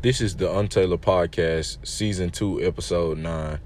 This is the Untailored Podcast, Season 2, Episode 9.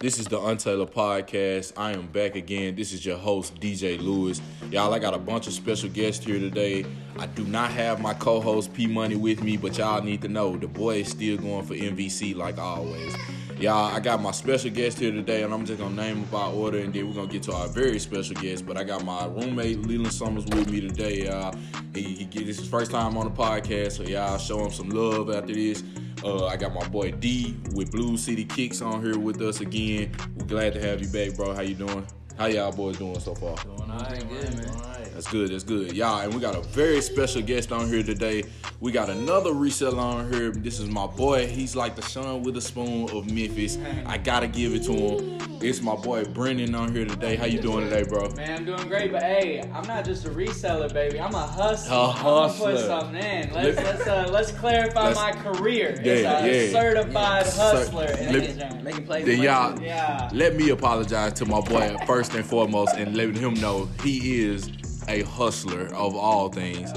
This is the Untailored Podcast. I am back again. This is your host, DJ Lewis. Y'all, I got a bunch of special guests here today. I do not have my co host P Money with me, but y'all need to know the boy is still going for MVC like always. Y'all, I got my special guest here today, and I'm just gonna name by order, and then we're gonna get to our very special guest. But I got my roommate Leland Summers with me today, y'all. He, he this his first time on the podcast, so y'all show him some love after this. Uh, I got my boy D with Blue City Kicks on here with us again. We're glad to have you back, bro. How you doing? How y'all boys doing so far? Doing all right, good, man. That's good. That's good. Y'all, and we got a very special guest on here today. We got another reseller on here. This is my boy. He's like the Sean Wotherspoon of Memphis. I gotta give it to him. It's my boy Brennan on here today. How you doing today, bro? Man, I'm doing great, but hey, I'm not just a reseller, baby. I'm a hustler. A I'm gonna hustler. put something in. Let's let's uh, let's clarify Let's- my career. Yeah, it's a yeah. certified Cer- hustler. in let- his journey. Making plays. Then y'all, Yeah. let me apologize to my boy first and foremost, and letting him know he is a hustler of all things.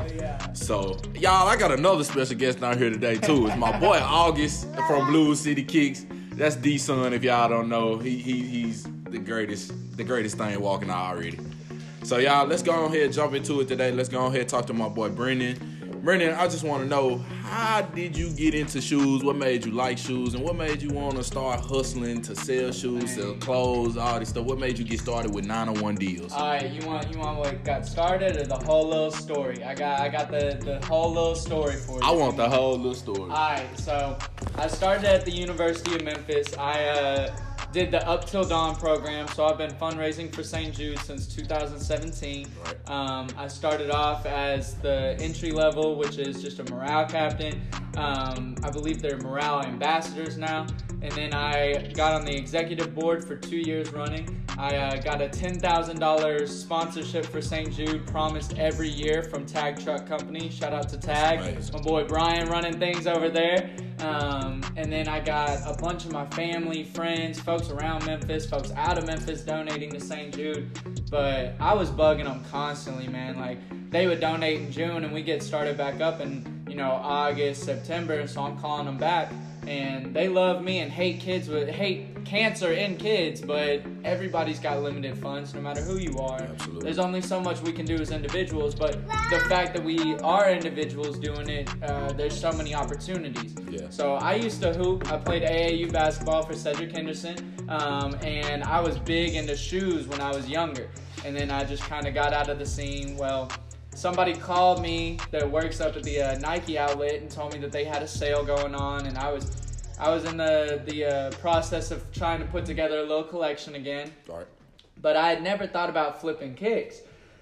So, y'all, I got another special guest down here today too. It's my boy August from Blue City Kicks. That's D Son. If y'all don't know, he, he he's the greatest, the greatest thing walking out already. So, y'all, let's go on ahead jump into it today. Let's go on ahead talk to my boy Brennan. Brennan, I just want to know how did you get into shoes? What made you like shoes, and what made you want to start hustling to sell shoes, sell clothes, all this stuff? What made you get started with 901 deals? All right, you want you want what got started or the whole little story? I got I got the the whole little story for you. I want the whole little story. Alright, so I started at the University of Memphis. I uh, did the Up Till Dawn program, so I've been fundraising for St. Jude since 2017. Right. Um, I started off as the entry level, which is just a morale captain. Um, I believe they're morale ambassadors now. And then I got on the executive board for two years running. I uh, got a $10,000 sponsorship for St. Jude, promised every year from Tag Truck Company. Shout out to Tag. My boy Brian running things over there. Um, and then I got a bunch of my family, friends, folks around Memphis, folks out of Memphis donating to St. Jude. But I was bugging them constantly, man. Like they would donate in June and we get started back up in, you know, August, September. So I'm calling them back. And they love me and hate kids with hate cancer in kids, but everybody's got limited funds no matter who you are. Absolutely. There's only so much we can do as individuals, but the fact that we are individuals doing it, uh, there's so many opportunities. Yeah. So I used to hoop. I played AAU basketball for Cedric Henderson, um, and I was big into shoes when I was younger. And then I just kind of got out of the scene. Well, somebody called me that works up at the uh, Nike outlet and told me that they had a sale going on, and I was. I was in the the uh, process of trying to put together a little collection again, All right. but I had never thought about flipping kicks.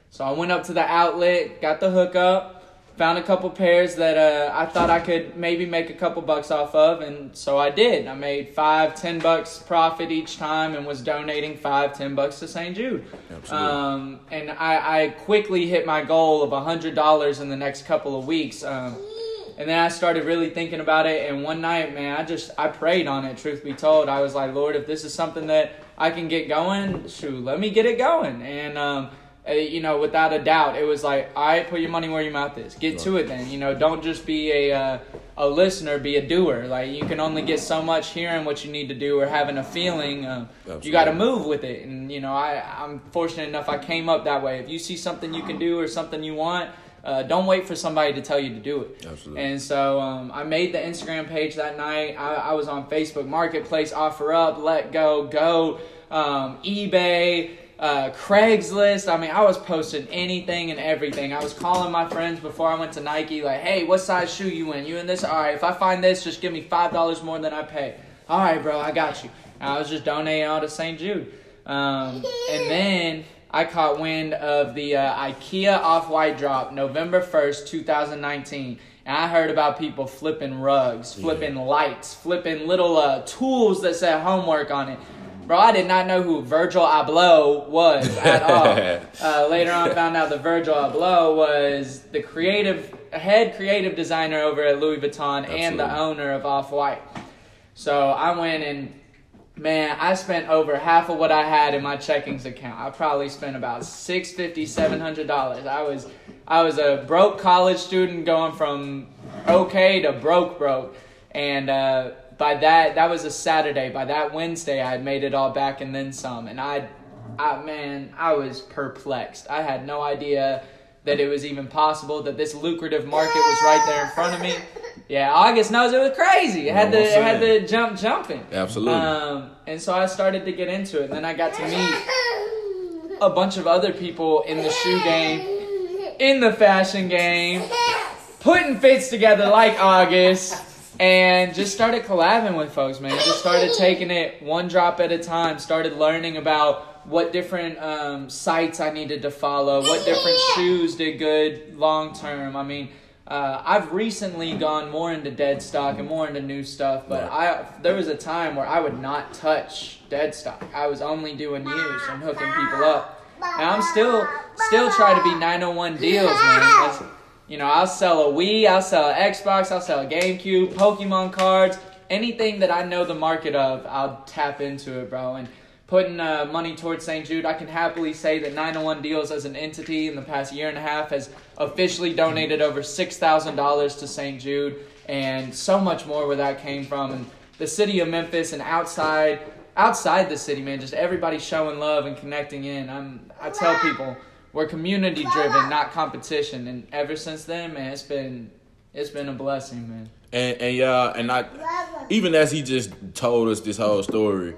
So I went up to the outlet, got the hookup, found a couple pairs that uh, I thought I could maybe make a couple bucks off of, and so I did. I made five, ten bucks profit each time, and was donating five, ten bucks to St. Jude. Absolutely. Um, and I, I quickly hit my goal of a hundred dollars in the next couple of weeks. Um, and then I started really thinking about it. And one night, man, I just I prayed on it. Truth be told, I was like, Lord, if this is something that I can get going, shoot, let me get it going. And um, you know, without a doubt, it was like, all right, put your money where your mouth is. Get to it, then. You know, don't just be a uh, a listener, be a doer. Like you can only get so much hearing what you need to do or having a feeling. Uh, you got to move with it. And you know, I I'm fortunate enough I came up that way. If you see something you can do or something you want. Uh, don't wait for somebody to tell you to do it. Absolutely. And so um, I made the Instagram page that night. I, I was on Facebook Marketplace, Offer Up, Let Go, Go, um, eBay, uh, Craigslist. I mean, I was posting anything and everything. I was calling my friends before I went to Nike, like, hey, what size shoe you in? You in this? All right, if I find this, just give me $5 more than I pay. All right, bro, I got you. And I was just donating all to St. Jude. Um, and then I caught wind of the uh, IKEA Off White drop November 1st, 2019. And I heard about people flipping rugs, flipping lights, flipping little uh, tools that said homework on it. Bro, I did not know who Virgil Abloh was at all. uh, later on, I found out that Virgil Abloh was the creative head creative designer over at Louis Vuitton and the owner of Off White. So I went and man, I spent over half of what I had in my checkings account. I probably spent about six fifty, seven hundred dollars. I was I was a broke college student going from okay to broke broke, and uh, by that that was a Saturday. By that Wednesday, I had made it all back and then some, and I, I man, I was perplexed. I had no idea that it was even possible that this lucrative market was right there in front of me. Yeah, August knows it was crazy. It had Know the it had saying? the jump jumping. Absolutely. Um, and so I started to get into it, and then I got to meet a bunch of other people in the shoe game, in the fashion game, putting fits together like August, and just started collabing with folks, man. Just started taking it one drop at a time. Started learning about what different um, sites I needed to follow, what different shoes did good long term. I mean. Uh, I've recently gone more into dead stock and more into new stuff, but I there was a time where I would not touch dead stock. I was only doing used and hooking people up. And I'm still still trying to be 901 deals, man. That's, you know, I'll sell a Wii, I'll sell an Xbox, I'll sell a GameCube, Pokemon cards, anything that I know the market of, I'll tap into it, bro. And putting uh, money towards St. Jude, I can happily say that 901 Deals as an entity in the past year and a half has officially donated over $6,000 to St. Jude and so much more where that came from. And the city of Memphis and outside outside the city, man, just everybody showing love and connecting in. I'm I tell people we're community driven, not competition. And ever since then, man, it's been it's been a blessing, man. And and yeah, and I even as he just told us this whole story,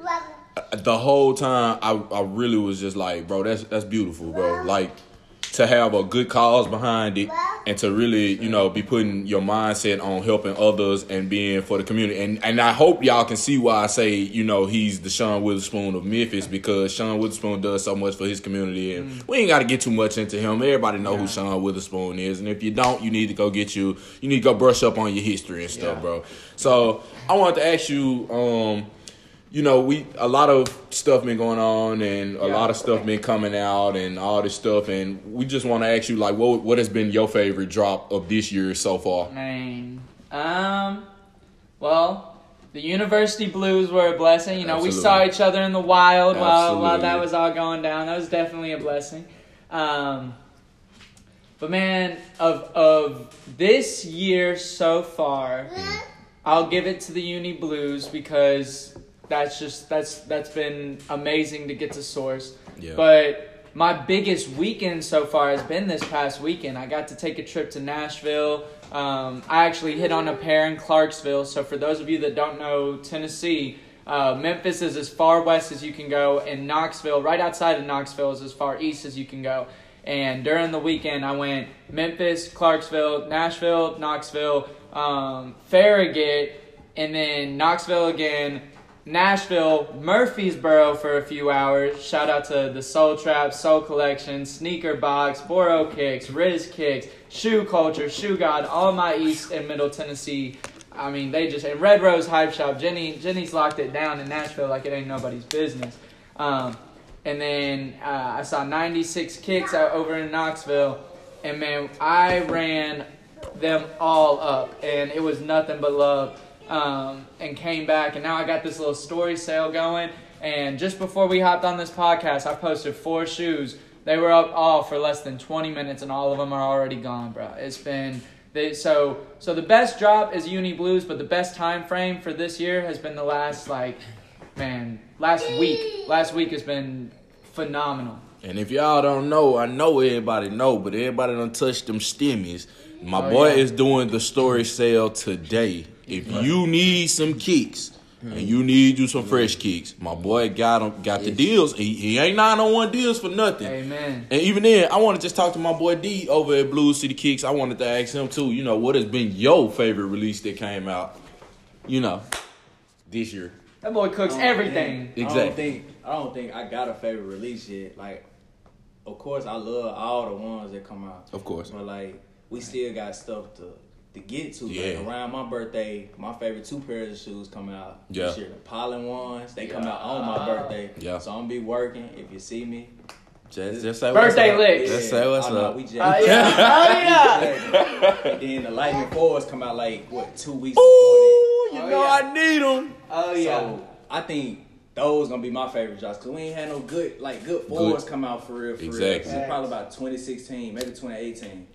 the whole time I, I really was just like, bro, that's that's beautiful, bro. Like to have a good cause behind it and to really, you know, be putting your mindset on helping others and being for the community. And and I hope y'all can see why I say, you know, he's the Sean Wotherspoon of Memphis because Sean Wotherspoon does so much for his community and we ain't gotta get too much into him. Everybody know who Sean Wotherspoon is. And if you don't, you need to go get you you need to go brush up on your history and stuff, Yeah. bro. So I wanted to ask you, um, you know, we a lot of stuff been going on and a Yeah. lot of stuff been coming out and all this stuff, and we just want to ask you like, what what has been your favorite drop of this year so far? Man, um, well, the University Blues were a blessing. You know, we saw each other in the wild while while that was all going down. That was definitely a blessing. Um, but man, of of this year so far, I'll give it to the Uni Blues because that's just that's that's been amazing to get to source. Yeah. But my biggest weekend so far has been this past weekend. I got to take a trip to Nashville. Um, I actually hit on a pair in Clarksville. So for those of you that don't know Tennessee, uh, Memphis is as far west as you can go, and Knoxville, right outside of Knoxville, is as far east as you can go. And during the weekend, I went Memphis, Clarksville, Nashville, Knoxville, um, Farragut, and then Knoxville again, Nashville, Murfreesboro for a few hours. Shout out to the Soul Trap, Soul Collection, Sneaker Box, Boro Kicks, Riz Kicks, Shoe Culture, Shoe God, all my East and Middle Tennessee. I mean, they just and Red Rose Hype Shop. Jenny, Jenny's locked it down in Nashville like it ain't nobody's business. Um, and then uh, I saw 96 kicks out over in Knoxville, and man, I ran them all up, and it was nothing but love. Um, and came back, and now I got this little story sale going. And just before we hopped on this podcast, I posted four shoes. They were up all for less than 20 minutes, and all of them are already gone, bro. It's been they, so so. The best drop is Uni Blues, but the best time frame for this year has been the last like man last week. Last week has been phenomenal. And if y'all don't know, I know everybody know, but everybody don't touch them stimmies. My Oh, boy yeah. is doing the story sale today. If you need some kicks and you need you some fresh kicks, my boy got 'em- got the deals. He, he ain't nine on one deals for nothing. Amen. And even then, I want to just talk to my boy D over at Blue City Kicks. I wanted to ask him too. You know, what has been your favorite release that came out? You know, this year. That boy cooks Oh, everything. man. I Exactly. don't think I don't think I got a favorite release yet. Like, of course, I love all the ones that come out. Of course. But like, we still got stuff to to get to. Yeah. Like, around my birthday, my favorite two pairs of shoes come out. Yeah. This year, the pollen ones. They come out on my birthday. Yeah. So I'm gonna be working. If you see me, Just, just say Birthday what's up. licks. Just say what's oh, no, up. we just, Oh yeah. Oh yeah. and then the lightning fours come out like what two weeks Ooh, before you Oh, know yeah. I need them. Oh yeah. So I think those gonna be my favorite drops because we ain't had no good like good fours come out for real. For Exactly. real. It's probably about 2016, maybe 2018.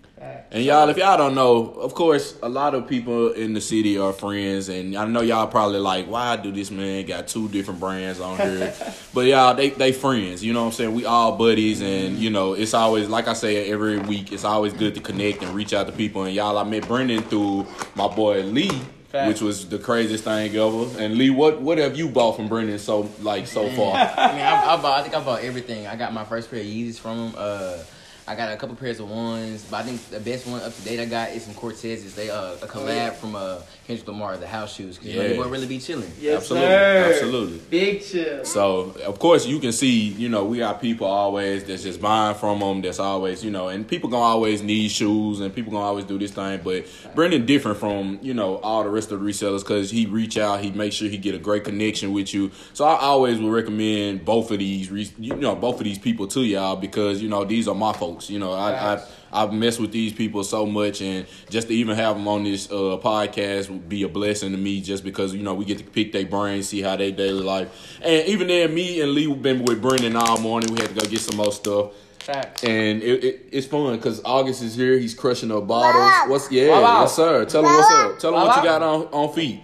And y'all, if y'all don't know, of course, a lot of people in the city are friends, and I know y'all probably like, why do this man got two different brands on here? but y'all, they they friends. You know what I'm saying? We all buddies, and you know, it's always like I say every week. It's always good to connect and reach out to people. And y'all, I met Brennan through my boy Lee. Facts. Which was the craziest thing ever. And Lee, what what have you bought from Brennan so like so far? I mean, I, I bought. I think I bought everything. I got my first pair of Yeezys from him. Uh, I got a couple pairs of ones, but I think the best one up to date I got is some Cortezes. They uh, a collab from uh, Kendrick Lamar, the house shoes. Cause you know, Yeah. they won't really be chilling. Yes, Absolutely, sir. absolutely. Big chill. So of course you can see, you know, we got people always that's just buying from them. That's always, you know, and people gonna always need shoes, and people gonna always do this thing. But Brennan different from you know all the rest of the resellers because he reach out, he make sure he get a great connection with you. So I always would recommend both of these, you know, both of these people to y'all because you know these are my folks. You know, I, I I've messed with these people so much, and just to even have them on this uh, podcast would be a blessing to me. Just because you know we get to pick their brains, see how they daily life, and even then, me and Lee have been with Brennan all morning. We had to go get some more stuff, Facts. and it, it, it's fun because August is here. He's crushing the bottles. What's yeah, Wow, wow. yes sir. Tell him what's up. Tell him Wow, what you got on on feet.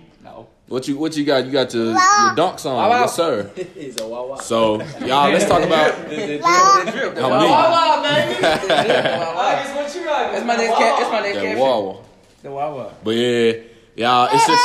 No. What you what you got? You got your, your dunks on, Wow, wow. yes sir. He's a wawa. So y'all, let's talk about The- the drip- the drip. Wawa, baby. Wawa. August, what you got? That's my next cat. That's my next that caption. Wawa. The Wawa. But yeah, y'all, it's just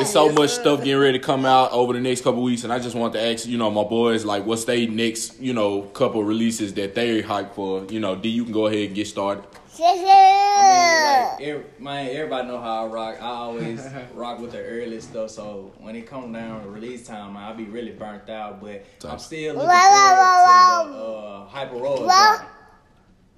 it's so much stuff getting ready to come out over the next couple weeks, and I just want to ask, you know, my boys, like, what's they next, you know, couple releases that they hype for? You know, D, you can go ahead and get started. I mean, like, every, man, everybody know how I rock. I always rock with the early stuff. So when it comes down to release time, man, I'll be really burnt out. But I'm still looking forward to the uh, Hyper Royal.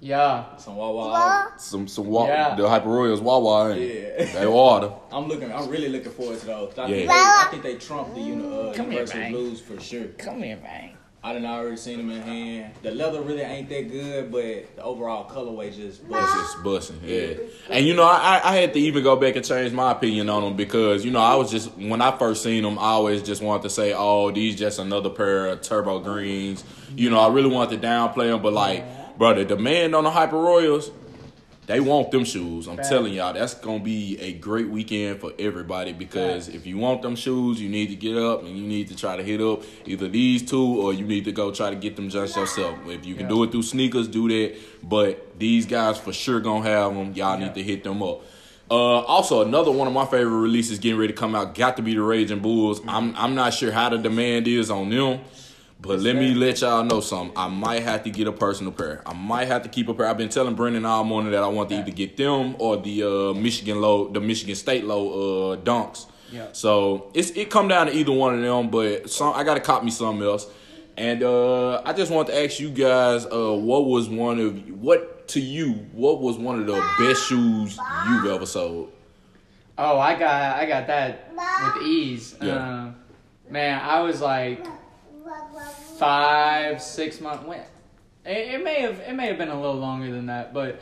Yeah. Some Wawa. Some some wa- Yeah. the Hyper Royals Wawa, and Yeah. they water. I'm looking. I'm really looking forward to those. I, Yeah. think, they, I think they trump the uni, uh, Come here, Universal man. Blues for sure. Come here, man. I done already seen them in hand. The leather really ain't that good, but the overall colorway just It's just busting, yeah. And you know, I, I had to even go back and change my opinion on them because you know I was just when I first seen them, I always just wanted to say, "Oh, these just another pair of turbo greens." You know, I really wanted to downplay them, but like, brother, the demand on the Hyper Royals, they want them shoes. I'm telling y'all, that's gonna be a great weekend for everybody because if you want them shoes, you need to get up and you need to try to hit up either these two or you need to go try to get them just yourself. If you can Yeah. do it through sneakers, do that. But these guys for sure gonna have them. Y'all Yeah. need to hit them up. Uh, also, another one of my favorite releases getting ready to come out got to be the Raging Bulls. I'm I'm not sure how the demand is on them, but let me let y'all know something. I might have to get a personal pair. I might have to keep a pair. I've been telling Brennan all morning that I want to either get them or the uh, Michigan low, the Michigan State low uh, dunks. Yeah. So it's it come down to either one of them, but some I gotta cop me something else. And uh, I just want to ask you guys, uh, what was one of what to you? What was one of the best shoes you've ever sold? Oh, I got I got that with ease. Yeah. Um, man, I was like five, six months. When it, it may have it may have been a little longer than that, but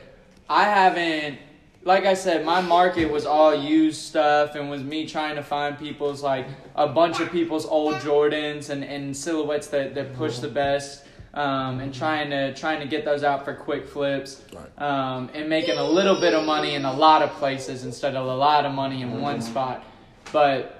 I haven't. Like I said, my market was all used stuff, and was me trying to find people's like a bunch of people's old Jordans and, and silhouettes that, that push the best, um, and trying to trying to get those out for quick flips, um, and making a little bit of money in a lot of places instead of a lot of money in one spot. But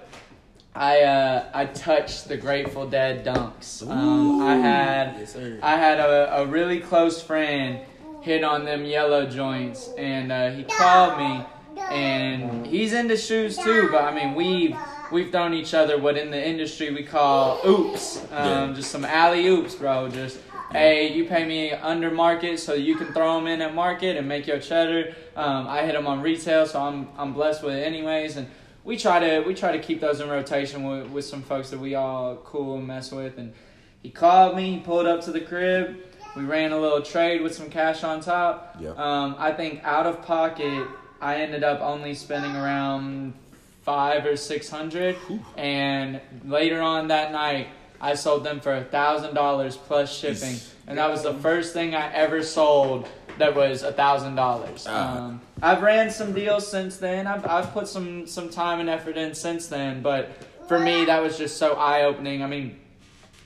I uh, I touched the Grateful Dead dunks. Um, I had Yes. I had a, a really close friend hit on them yellow joints, and uh, he called me, and he's into shoes too. But I mean, we've we've thrown each other what in the industry we call oops, um, Yeah. just some alley oops, bro. Just hey, you pay me under market so you can throw them in at market and make your cheddar. Um, I hit them on retail, so I'm I'm blessed with it anyways, and. We try to we try to keep those in rotation with, with some folks that we all cool and mess with, and he called me. He pulled up to the crib. We ran a little trade with some cash on top. Yeah. Um, I think out of pocket, I ended up only spending around five or six hundred. And later on that night, I sold them for a thousand dollars plus shipping, and that was the first thing I ever sold that was a thousand dollars. Ah. Um, I've ran some deals since then. I've I've put some some time and effort in since then, but for me, that was just so eye opening. I mean.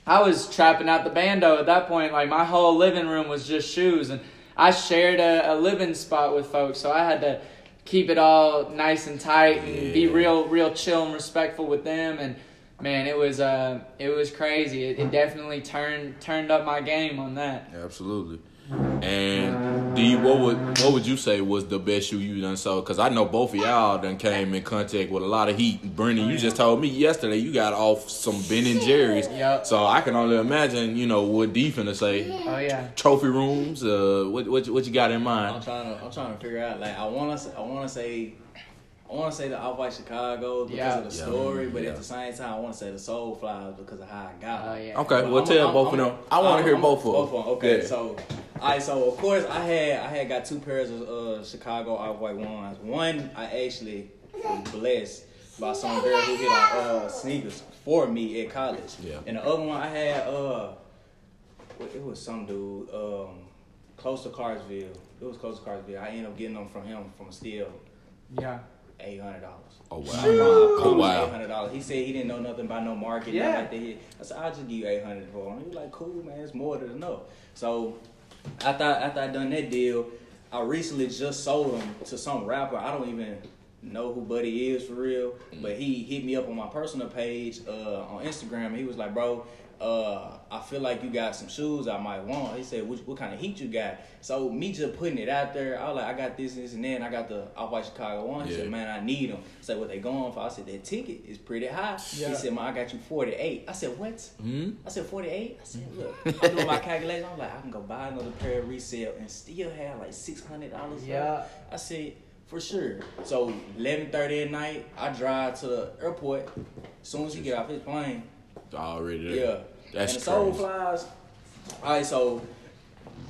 I was trapping out the bando at that point. Like my whole living room was just shoes, and I shared a, a living spot with folks, so I had to keep it all nice and tight and be real, real chill and respectful with them. And man, it was uh, it was crazy. It, it definitely turned turned up my game on that. Absolutely. And D, what would what would you say was the best shoe you done sold? Because I know both of y'all done came in contact with a lot of heat. Brennan, you just told me yesterday you got off some Ben and Jerry's. Yep. So I can only imagine, you know, what D finna say. Oh yeah. Trophy rooms. Uh, what what what you got in mind? I'm mind? trying to I'm trying to figure out like I want to I want to say I want to say the Off White Chicago because Yeah. of the Yeah. story, but Yeah. at the same time I want to say the Sole Flies because of how I got Oh yeah. Okay, But well I'm- tell I'm- both I'm- of them. I want to hear I'm- both of them. Both of them. Okay, Yeah. so all right, so of course I had I had got two pairs of uh, Chicago Off White ones. One I actually was blessed by some girl who hit on uh, sneakers for me at college. Yeah. And the other one I had uh, it was some dude um, close to Clarksville. It was close to Clarksville. I ended up getting them from him from Steel. Yeah. eight hundred dollars. Oh wow. Oh wow. Eight hundred dollars. He said he didn't know nothing about no market. Yeah. Yeah. Like that. I said I'll just give you eight hundred for him. He was like, cool man, it's more than enough. So after I, after I done that deal, I recently just sold them to some rapper. I don't even know who Buddy is for real, but he hit me up on my personal page uh, on Instagram. And he was like, bro. Uh, I feel like you got some shoes I might want. He said, what, what kind of heat you got? So me just putting it out there, I was like, I got this, this, and then I got the Off White Chicago one. He Yeah. said, man, I need them. I said, what they going for? I said, that ticket is pretty high. Yeah. He said, man, I got you 48. I said, what? Hmm? I said, 48? I said, look, I'm doing my calculation. I'm like, I can go buy another pair of resale and still have like $600 left. Yeah. I said, for sure. So 11.30 at night, I drive to the airport. As soon as he get off his plane, Already there. yeah. That's and the soul crazy. flies. All right, so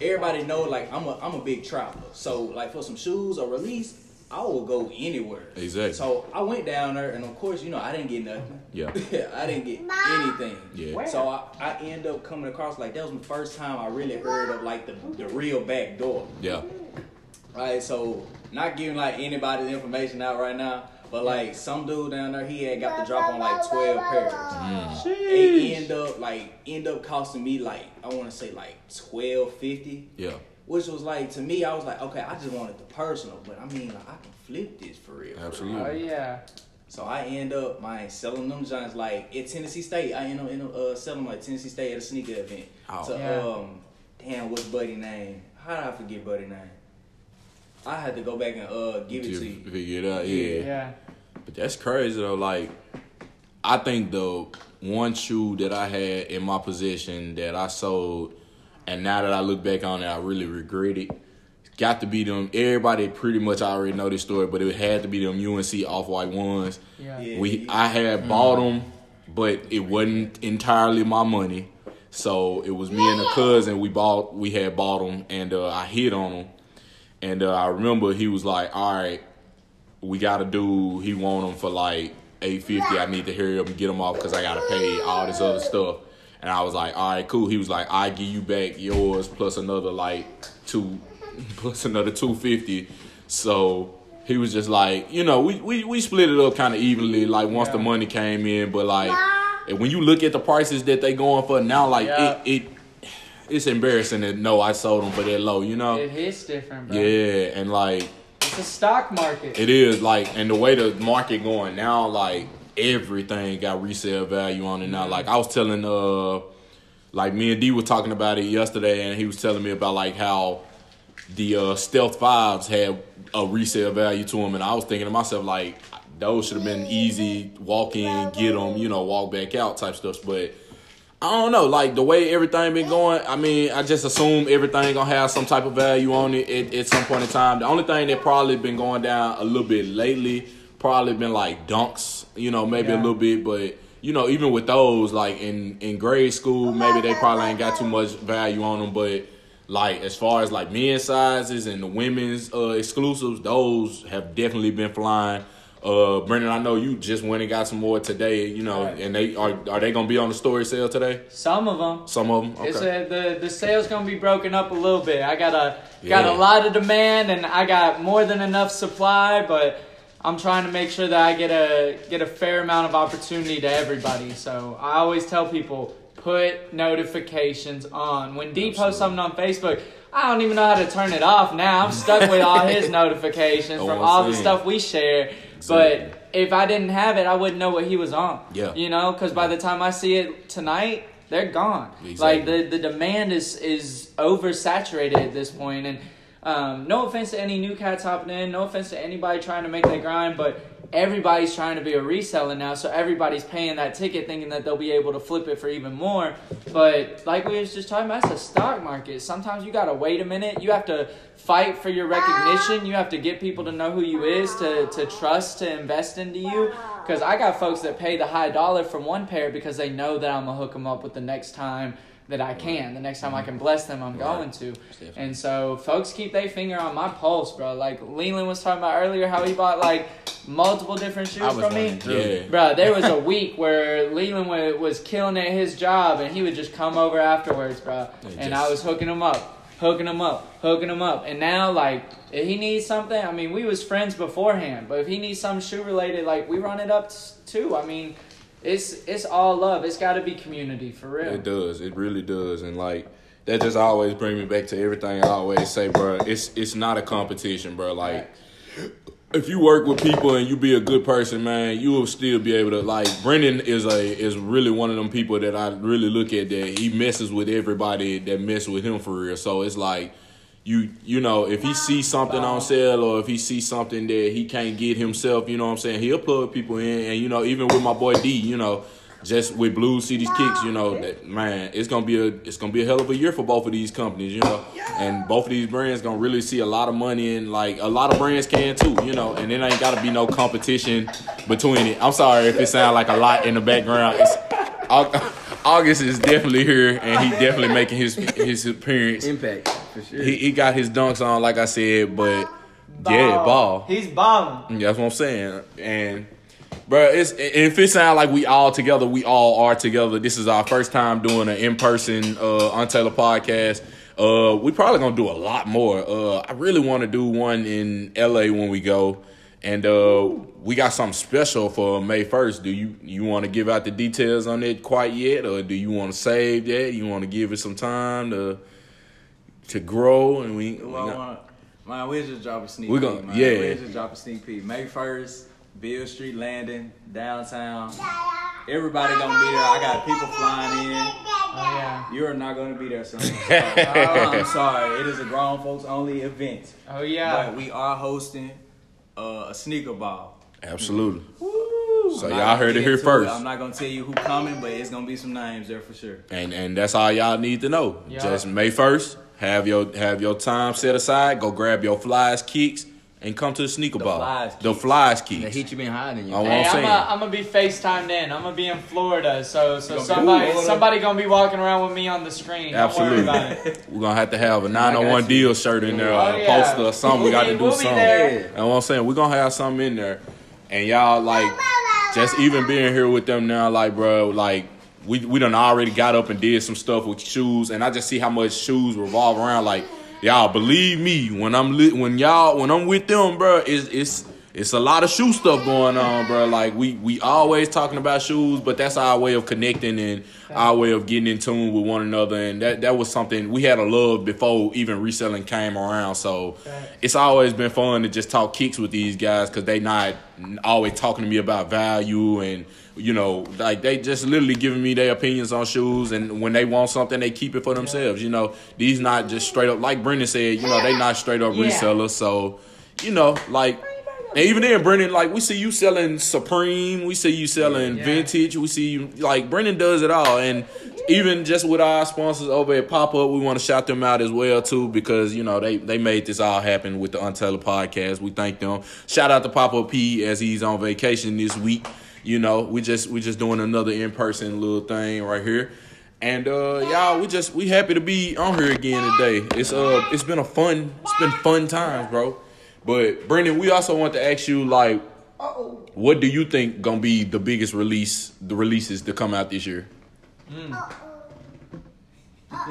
everybody know like I'm a I'm a big traveler. So like for some shoes or release, I will go anywhere. Exactly. So I went down there, and of course, you know, I didn't get nothing. Yeah. I didn't get anything. Yeah. Where? So I, I end up coming across like that was the first time I really heard of like the the real back door. Yeah. Right, so not giving like anybody's information out right now, but like some dude down there, he had got the drop on like twelve pairs. Mm. They end up like end up costing me like I want to say like twelve fifty, Yeah. which was like to me I was like okay I just wanted the personal, but I mean like I can flip this for real. for real. Absolutely. Oh yeah. So I end up my selling them joints like at Tennessee State. I end up, end up uh, selling them at Tennessee State at a sneaker event. Oh. So Yeah. um, damn, what's Buddy name? How did I forget Buddy name? I had to go back and uh give it To to you. figure it out. Yeah. Yeah. But that's crazy though. Like, I think the one shoe that I had in my possession that I sold, and now that I look back on it, I really regret it. Got to be them. Everybody pretty much already know this story, but it had to be them UNC off white ones. Yeah. Yeah. We I had bought them, but it wasn't entirely my money. So it was me and a cousin. We bought. We had bought them, and uh, I hit on them. And uh, I remember he was like, "All right, we got to do. He want them for like eight fifty. I need to hurry up and get them off because I gotta pay all this other stuff." And I was like, "All right, cool." He was like, "I give you back yours plus another like two, plus another two fifty. So he was just like, you know, we we, we split it up kind of evenly. Like once the money came in, but like and when you look at the prices that they going for now, like Yeah. it it it's embarrassing to know I sold them for that low. You know. It hits different, bro. Yeah, and like It's a stock market. it is like, and the way the market going now, like everything got resale value on it now. Like I was telling, uh, like me and D were talking about it yesterday, and he was telling me about like how the uh, Stealth Fives had a resale value to them, and I was thinking to myself like those should have been easy walk in, get them, you know, walk back out type stuff, but. I don't know, like the way everything been going. I mean, I just assume everything gonna have some type of value on it at, at some point in time. The only thing that probably been going down a little bit lately, probably been like dunks, you know, maybe a little bit, but you know, even with those, like in in grade school, maybe they probably ain't got too much value on them. But like as far as like men's sizes and the women's uh, exclusives, those have definitely been flying. Uh, Brennan, I know you just went and got some more today, you know, Right. and they are are they gonna be on the story sale today? Some of them. Some of them. Okay. It's a, the the sales gonna be broken up a little bit. I got a got Yeah. a lot of demand and I got more than enough supply, but I'm trying to make sure that I get a get a fair amount of opportunity to everybody. So I always tell people put notifications on. When D posts something on Facebook, I don't even know how to turn it off now. I'm stuck with all his notifications Oh, from all the stuff we share. But if I didn't have it, I wouldn't know what he was on. Yeah. You know, because by the time I see it tonight, they're gone. Exactly. Like the the demand is is oversaturated at this point, and um, no offense to any new cats hopping in, no offense to anybody trying to make that grind, but everybody's trying to be a reseller now, so everybody's paying that ticket thinking that they'll be able to flip it for even more. But like we was just talking about, it's a stock market. Sometimes you gotta wait a minute. You have to fight for your recognition. You have to get people to know who you is, to to trust, to invest into you. Because I got folks that pay the high dollar for one pair because they know that I'm gonna hook them up with the next time that I can. The next time I can bless them, I'm going to. And so folks keep their finger on my pulse, bro. Like Leland was talking about earlier, how he bought like multiple different shoes from me. Yeah. Bro, there was a week where Leland wa- was killing at his job, and he would just come over afterwards, bro. And And just- I was hooking him up, hooking him up, hooking him up. And now, like, if he needs something, I mean, we was friends beforehand, but if he needs something shoe related, like, we run it up t- too. I mean, it's it's all love. It's got to be community for real. It does. It really does. And like that just always bring me back to everything I always say, bro. It's it's not a competition, bro. Like if you work with people and you be a good person, man, you will still be able to like Brennan is a is really one of them people that I really look at that he messes with everybody that mess with him for real. So it's like you you know, if he sees something on sale or if he sees something that he can't get himself, you know what I'm saying, he'll plug people in and you know, even with my boy D, you know, just with Blue Cities Kicks, you know, that man, it's gonna be a it's gonna be a hell of a year for both of these companies, you know. And both of these brands gonna really see a lot of money and like a lot of brands can too, you know, and it ain't gotta be no competition between it. I'm sorry if it sound like a lot in the background. It's Au- August is definitely here and he definitely making his his appearance. Impact for sure. He, he got his dunks on, like I said, but yeah, ball. He's balling. That's what I'm saying. And bro, it's if it sounds like we all together, we all are together. This is our first time doing an in person uh Untailored podcast. Uh, we probably gonna do a lot more. Uh, I really want to do one in LA when we go, and uh, we got something special for May first. Do you you want to give out the details on it quite yet, or do you want to save that? You want to give it some time to to grow, and we. we Well, I wanna, man, we'll just drop a sneak We peek, gon- man. yeah. We'll just drop a sneak peek. May 1st, Beale Street Landing, downtown. Everybody gonna be there. I got people flying in. Oh yeah. You're not gonna be there, son. I'm sorry. It is a grown folks only event. Oh yeah. But we are hosting uh, a sneaker ball. Absolutely. I'm So y'all heard it here into first. I'm not gonna tell you who coming, but it's gonna be some names there for sure. And and that's all y'all need to know. Yeah. Just May first, have your have your time set aside. Go grab your flies kicks and come to the sneaker The ball. flies the kicks. flies The kicks. heat you been hiding. You Oh. Hey, I'm I'm gonna I'm gonna be FaceTimed in. I'm gonna be in Florida, so so somebody in somebody gonna be walking around with me on the screen. Don't Absolutely. worry about it. We're gonna have to have a 901 you. Oh deal shirt in there, Oh, or a yeah. poster or something. We got to do be- we'll be something. there. And what I'm saying, we're gonna have something in there. And y'all like just even being here with them now, like bro, like we we done already got up and did some stuff with shoes, and I just see how much shoes revolve around. Like y'all, believe me, when I'm li- when y'all when I'm with them, bro, it's it's it's a lot of shoe stuff going on, bro. Like we we always talking about shoes, but that's our way of connecting and our way of getting in tune with one another. And that that was something we had a love before even reselling came around. So it's always been fun to just talk kicks with these guys because they not always talking to me about value and you know like they just literally giving me their opinions on shoes and when they want something they keep it for themselves you know. These not just straight up like brennan said you know they not straight up Yeah. resellers so you know like and even then brennan like we see you selling supreme we see you selling Yeah. vintage we see you like brennan does it all and even just with our sponsors over at pop up we want to shout them out as well too because you know they they made this all happen with the Untailored podcast. We thank them. Shout out to pop up p as he's on vacation this week you know we just we just doing another in-person little thing right here and uh y'all we just we happy to be on here again today it's uh it's been a fun it's been fun times bro but brennan we also want to ask you like what do you think gonna be the biggest release the releases to come out this year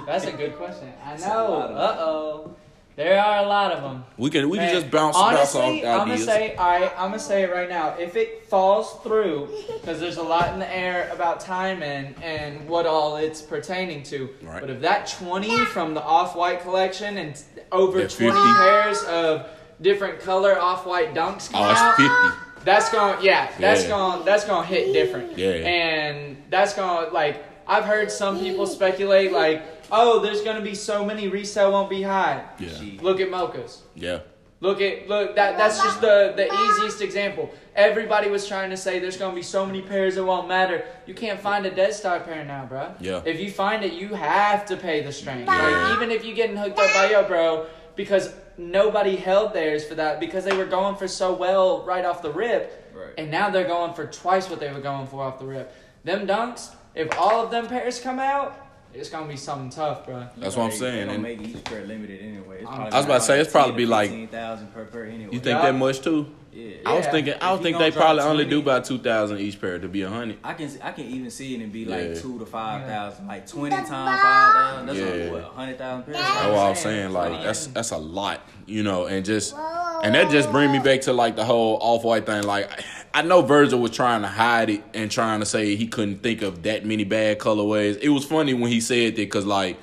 That's a good question. I know. Uh oh. There are a lot of them. We can we Man, can just bounce honestly, bounce off I'm gonna say, all right, I'm gonna say it right now. If it falls through, because there's a lot in the air about timing and what all it's pertaining to. Right. But if that 20 from the off-white collection and over That 20 50. pairs of different color off-white dunks come oh, out, fifty. that's going yeah, that's Yeah. going that's going to hit different. Yeah. And that's going to like I've heard some people speculate like, "Oh, there's going to be so many resale won't be high." Yeah, Look at mochas. yeah, Look at look that that's just the the easiest example. Everybody was trying to say there's gonna be so many pairs it won't matter. You can't find a dead stock pair now, bro. Yeah. If you find it, you have to pay the strength. Yeah. Like even if you getting hooked up by your bro, because nobody held theirs for that because they were going for so well right off the rip, Right. and now they're going for twice what they were going for off the rip. Them dunks, if all of them pairs come out, it's gonna be something tough, bro. That's what I'm saying, They and- don't make each pair limited anyway. It's I was about to say, it's probably be like- fifteen thousand per pair anyway. You think Yeah. that much too? Yeah. I was thinking. I If was you think they probably drop only do about two thousand each pair to be a hundred. I can I can even see it and be like Yeah. two to five thousand, like twenty times five thousand. That's Yeah. only what hundred thousand pairs. That's what I was saying. Like Like- that's that's a lot, you know, and just and that just bring me back to like the whole off white thing. Like I know Virgil was trying to hide it and trying to say he couldn't think of that many bad colorways. It was funny when he said that because like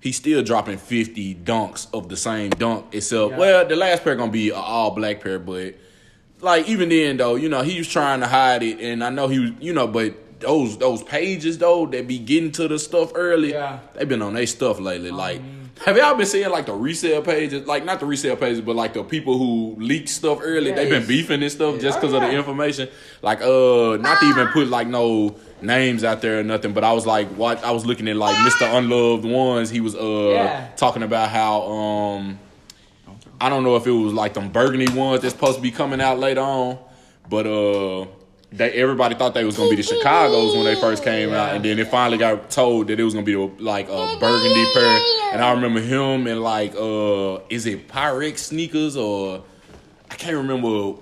he's still dropping fifty dunks of the same dunk. itself. Yeah. well, the last pair gonna be an all black pair, but like even then though, you know, he was trying to hide it, and I know he was, you know, but. Those those pages though that be getting to the stuff early, Yeah. they been on their stuff lately. Um, like, have y'all been seeing like the resale pages? Like, not the resale pages, but like the people who leak stuff early. They've been beefing and stuff just Oh, because of the information. Like, uh, not to even put like no names out there or nothing. But I was like, what? I was looking at like Mr. Unloved Ones. He was uh Yeah. talking about how um, I don't know if it was like them burgundy ones that's supposed to be coming out later on, but uh. They, everybody thought they was gonna be the Chicago's when they first came out, and then it finally got told that it was gonna be like a burgundy pair. And I remember him and like uh, is it Pyrex sneakers or I can't remember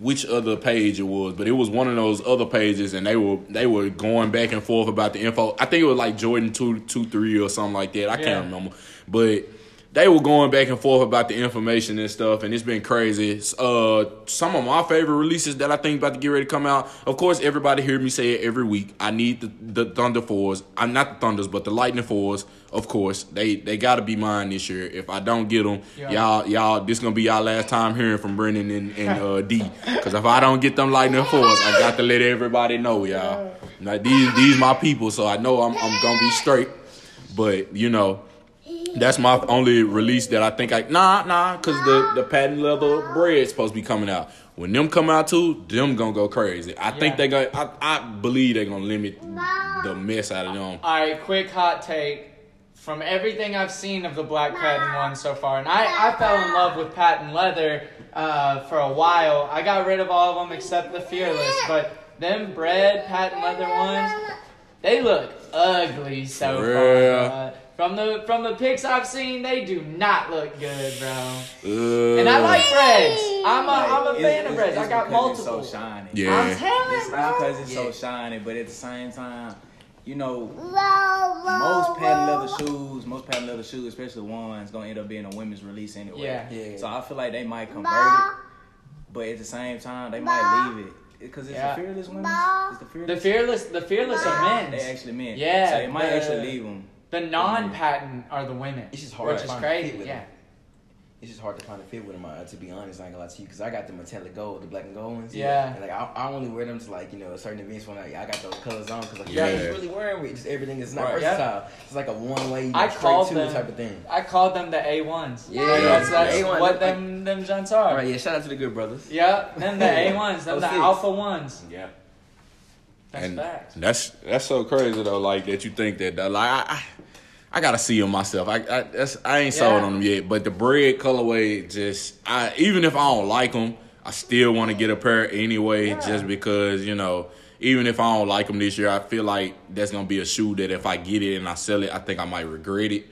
which other page it was, but it was one of those other pages, and they were they were going back and forth about the info. I think it was like Jordan two two three or something like that. I Yeah. can't remember, but they were going back and forth about the information and stuff, and it's been crazy. Uh, some of my favorite releases that I think about to get ready to come out. Of course, everybody hear me say it every week. I need the, the Thunder fours. I'm not the Thunders, but the Lightning fours. Of course, they they got to be mine this year. If I don't get them, Yeah. y'all y'all this gonna be y'all last time hearing from Brennan and, and uh, D. Because if I don't get them Lightning fours, I got to let everybody know, y'all. Now these these my people, so I know I'm I'm gonna be straight. But you know, that's my only release that I think I nah nah because the the patent leather bread's supposed to be coming out. When them come out too, them gonna go crazy. I think they gonna I, I believe they're gonna limit the mess out of them. All right, quick hot take. From everything I've seen of the black patent one so far, and I, I fell in love with patent leather uh, for a while. I got rid of all of them except the fearless, but them bread patent leather ones, they look ugly so far. real? Bro. From the from the pics I've seen, they do not look good, bro. And I like breads. I'm a I'm a It's- fan of it's- breads. I it's got because it's multiple. So shiny. Yeah. I'm telling, It's not because it's so shiny, but at the same time, you know, most patent leather shoes, most patent leather shoes, especially ones, gonna end up being a women's release anyway. Yeah. Yeah. So I feel like they might convert it, but at the same time, they might leave it because it's Yeah. the fearless women's. It's the fearless. The fearless, the fearless are men's. They actually men. Yeah, So they might the- actually leave them. The non-patent are the women. It's just hard which to is find a crazy. fit with Yeah. them. It's just hard to find a fit with them. Uh, to be honest, I ain't gonna lie to you, because I got the metallic gold, the black and gold ones. Yeah. And, like I, I only wear them to like you know certain events when I, I got those colors on because like Yeah. yeah, really wearing with just everything is not Right. Yeah. versatile. It's like a one way I straight called to them- type of thing. I called them the A ones. Yeah, that's, that's A1, what them- them them gents are. All right, yeah. Shout out to the good brothers. Yeah, them the A ones, them Oh, the six. alpha ones. Yeah. That's and facts. that's that's so crazy though. Like that you think that that, like I, I I gotta see them myself. I I, that's, I ain't sold on them yet. But the bread colorway just I even if I don't like them, I still want to get a pair anyway. Just because you know. Even if I don't like them this year, I feel like that's gonna be a shoe that if I get it and I sell it, I think I might regret it.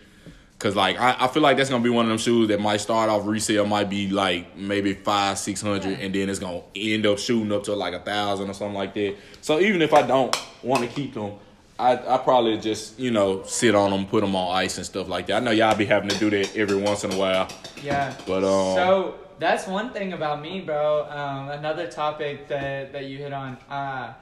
Cause like I, I feel like that's gonna be one of them shoes that might start off resale might be like maybe five six hundred and then it's gonna end up shooting up to like a thousand or something like that. So even if I don't want to keep them, I I probably just you know sit on them, put them on ice and stuff like that. I know y'all be having to do that every once in a while. Yeah. But, um, so that's one thing about me, bro. Um, another topic that that you hit on. Uh,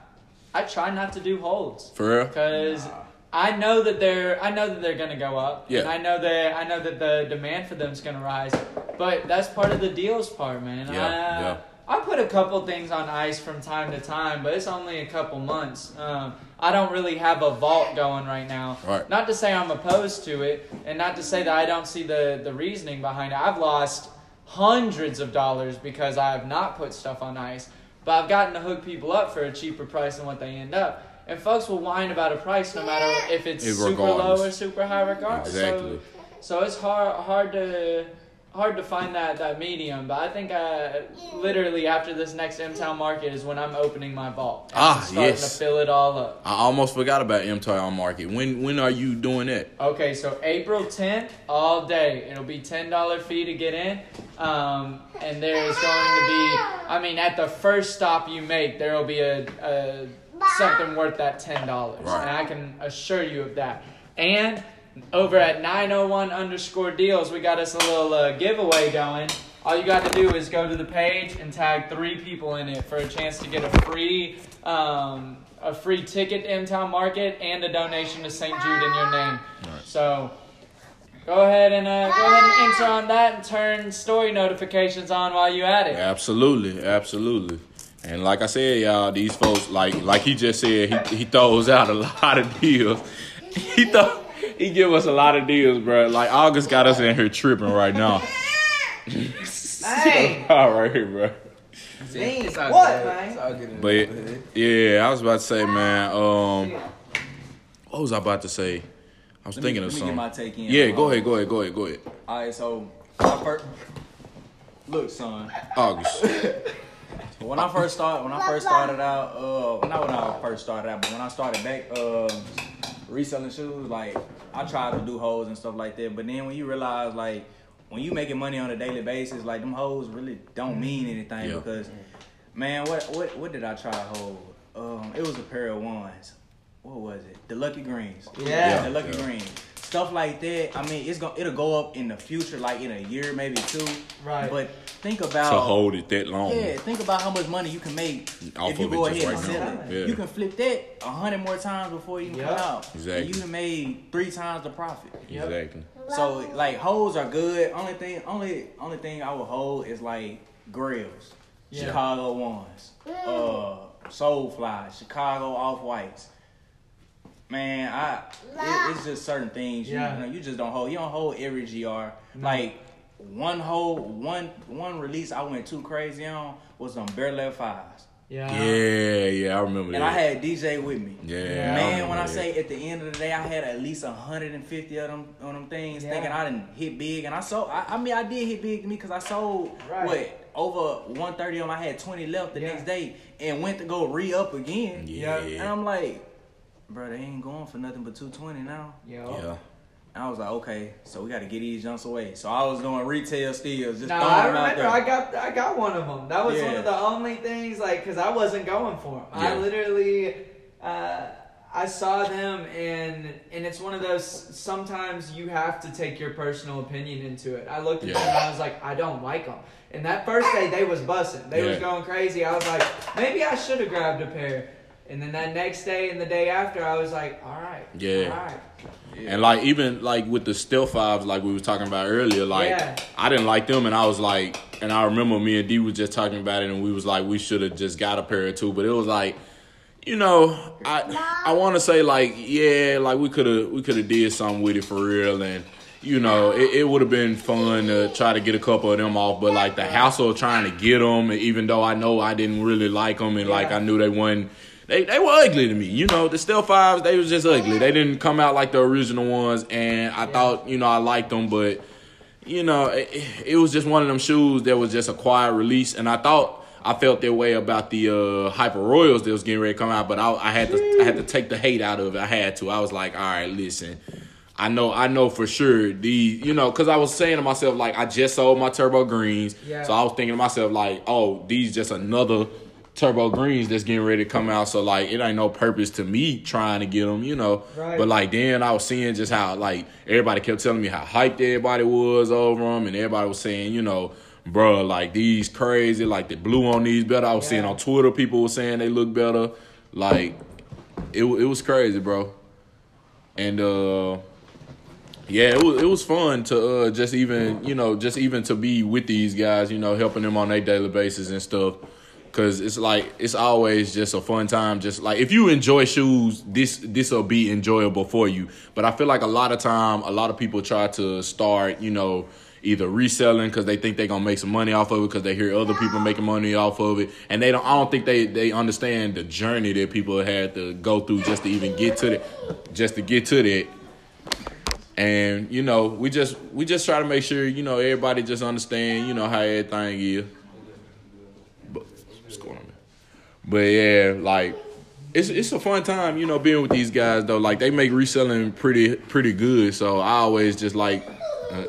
I try not to do holds For real. because I know that they're I know that they're gonna go up. Yeah. And I know that I know that the demand for them is gonna rise. But that's part of the deals part, man. Yeah, I, yeah. I put a couple things on ice from time to time, but it's only a couple months. Um, I don't really have a vault going right now. Right. Not to say I'm opposed to it, and not to say that I don't see the, the reasoning behind it. I've lost hundreds of dollars because I have not put stuff on ice, but I've gotten to hook people up for a cheaper price than what they end up. And folks will whine about a price no matter if it's If super low or super high, regardless. Exactly. So, so it's hard hard to hard to find that that medium. But I think uh, literally after this next M Town market is when I'm opening my vault. Ah, I'm starting yes. to fill it all up. I almost forgot about M Town Market. When when are you doing that? Okay, so April 10th, all day. It'll be $10 fee to get in. Um, and there's going to be, I mean, at the first stop you make, there will be a, a something worth that $10. Right. And I can assure you of that. And over at 901 underscore deals, we got us a little uh, giveaway going. All you got to do is go to the page and tag three people in it for a chance to get a free um, a free ticket to M Town Market and a donation to St. Jude in your name. So go ahead and uh, go ahead and enter on that and turn story notifications on while you at it. Absolutely, absolutely. And like I said, y'all, these folks, like like he just said, he he throws out a lot of deals. He thought he give us a lot of deals, bro. Like August got us in here tripping right now. Hey. all right here, bro. It's all What, good. man? It's all good But yeah, I was about to say, man. Um, what was I about to say? I was Let me, thinking let of me something. get my take in. Yeah, go ahead, go ahead, go ahead, go ahead. All right, so when I first, look, son. August. When I first started, when I first started out, uh, not when I first started out, but when I started back, um, reselling shoes, like I tried to do hoes and stuff like that. But then when you realize, like, when you making money on a daily basis, like them hoes really don't mean anything Yeah. because, man, what what what did I try to hold? Um, it was a pair of ones. What was it? The Lucky Greens. Yeah. the Lucky Yeah. Greens. Stuff like that. I mean, it's gonna it'll go up in the future, like in a year, maybe two. Right. But think about to hold it that long. yeah, think about how much money you can make Off if you of go it just ahead and sell it. Yeah. You can flip that a hundred more times before you can come out. Exactly. And you have made three times the profit. Exactly. So like hoes are good. Only thing, only only thing I would hold is like grills, Yeah. Chicago ones, uh, Sole Fly, Chicago Off Whites. Man, I it, it's just certain things you, Yeah. you know you just don't hold. You don't hold every gr. Like one whole one one release I went too crazy on was on Bare Left Fives. Yeah. Yeah, yeah, I remember And that. And I had DJ with me. yeah, Yeah. Man, remember when I that. say at the end of the day, I had at least 150 of them on them things, Yeah. thinking I didn't hit big, and I sold. I, I mean, I did hit big to me because I sold Right. what over 130 on. I had 20 left the Yeah. next day, and went to go re up again. yeah, Yeah. And I'm like, bro, they ain't going for nothing but 220 now. Yo. yeah. And I was like, okay, so we got to get these jumps away. So I was doing retail steals, just No, throwing I them out remember there. I got I got one of them. That was one of the only things like because I wasn't going for them. I literally uh, I saw them and and it's one of those. Sometimes you have to take your personal opinion into it. I looked at Yeah. them and I was like, I don't like them. And that first day they was busting. They was going crazy. I was like, maybe I should have grabbed a pair. And then that next day and the day after, I was like, all right, Yeah. all right. And like even like with the still fives, like we were talking about earlier, like Yeah. I didn't like them, and I was like, and I remember me and D was just talking about it, and we was like, we should have just got a pair or two, but it was like, you know, I I want to say like, yeah, like we could have we could have did something with it for real, and you know, it, it would have been fun to try to get a couple of them off, but like the hassle of trying to get them, even though I know I didn't really like them, and like I knew they wasn't. They, they were ugly to me, you know. The still fives, they was just ugly. They didn't come out like the original ones, and I thought, you know, I liked them, but you know, it, it was just one of them shoes that was just a quiet release, and I thought I felt that way about the uh, Hyper Royals that was getting ready to come out, but I, I had to I had to take the hate out of it. I had to. I was like, all right, listen. I know, I know for sure the, you know, because I was saying to myself like, I just sold my Turbo Greens, Yeah. so I was thinking to myself like, oh, these just another turbo greens that's getting ready to come out. So like it ain't no purpose to me trying to get them, you know. Right. But like then I was seeing just how like everybody kept telling me how hyped everybody was over them, and everybody was saying, you know, bro, like these crazy, like the blue on these better. I was seeing on Twitter people were saying they look better. Like it it was crazy, bro. And uh yeah, it was it was fun to uh, just even you know just even to be with these guys, you know, helping them on their daily basis and stuff. Cause it's like it's always just a fun time. Just like if you enjoy shoes, this this will be enjoyable for you. But I feel like a lot of time, a lot of people try to start, you know, either reselling because they think they're gonna make some money off of it because they hear other people making money off of it, and they don't. I don't think they they understand the journey that people had to go through just to even get to that, just to get to that and you know we just we just try to make sure you know everybody just understand you know how everything is but what's going on there? But yeah like it's it's a fun time you know being with these guys though. Like they make reselling pretty pretty good. So i always just like uh,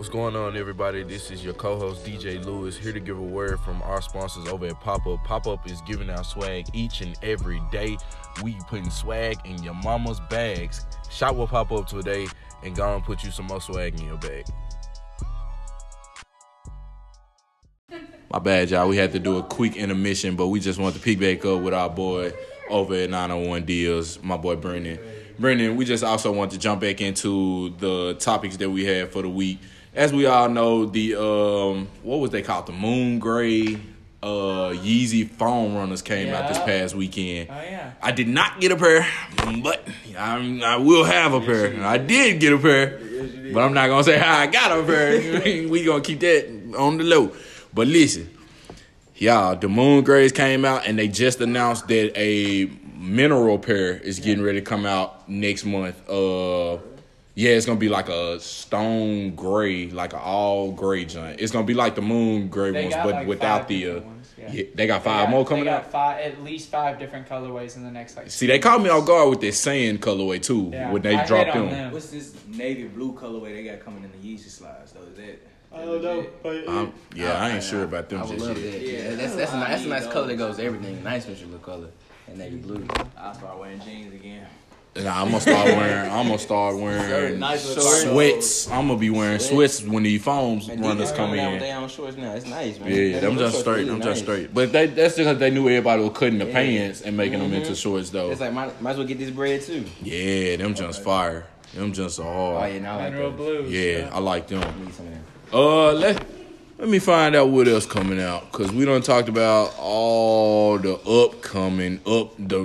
What's going on, everybody? This is your co-host DJ Lewis here to give a word from our sponsors over at Pop Up. Pop Up is giving out swag each and every day. We putting swag in your mama's bags. Shop with Pop Up today and go and put you some more swag in your bag. My bad, y'all. We had to do a quick intermission, but we just want to pick back up with our boy over at 901 Deals, my boy Brennan. Brennan, we just also want to jump back into the topics that we had for the week. As we all know, the um, what was they called? The Moon Gray uh Yeezy foam runners came out this past weekend. Oh yeah. I did not get a pair, but I'm, I will have a pair. I did get a pair, but I'm not gonna say how I got a pair. we gonna keep that on the low. But listen, y'all, the Moon Grays came out and they just announced that a mineral pair is getting ready to come out next month. Uh, yeah, it's gonna be like a stone gray, like an all gray joint. It's gonna be like the Moon Gray They ones, but like without the. Uh, yeah. yeah, they got They five got- more coming they got out. Five, at least five different colorways in the next like. See, they caught me off guard with this sand colorway too Yeah, when they I dropped on them. them. What's this navy blue colorway they got coming in the Yeezy slides though? Is that? I don't know, but Um, yeah, I ain't sure about them I would just love yet. that. Yeah, Yeah, that's that's a, I nice- that's a nice color that goes everything. Nice visual color and navy blue. I'll start wearing jeans again. Nah, I'm gonna start wearing. I'm gonna start wearing Nice little Shorts. sweats. I'm gonna be wearing sweats when these foams And runners come out with in. their own shorts now. It's nice, man. Yeah, them Those just shorts straight. really Them just straight. But they, that's because they knew everybody was cutting the Yeah. pants and making them into shorts though. It's like might, might as well get this bread too. Yeah, them just fire. Them just are Oh yeah, now I like Mineral those. blues. Yeah, I like them. Need some of them. Uh, let let me find out what else coming out because we done talked about all the upcoming up the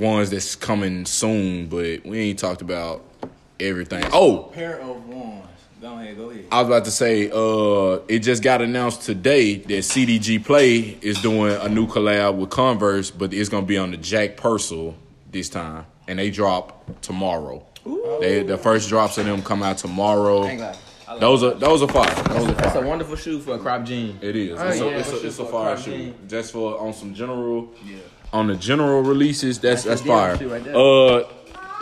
ones that's coming soon, but we ain't talked about everything. Oh, Pair of ones. Go ahead, go ahead. I was about to say, uh, it just got announced today that CDG Play is doing a new collab with Converse, but it's gonna be on the Jack Purcell this time, and they drop tomorrow. Ooh. They the first drops of them come out tomorrow. I ain't gonna lie. Those are those are fire. Those are That's a wonderful shoe for a crop jean. It is. Oh, it's, yeah. a, it's, a, it's a fire Crop shoe. jean. Just for on some general Yeah. On the general releases. That's That's that's, fire. right uh,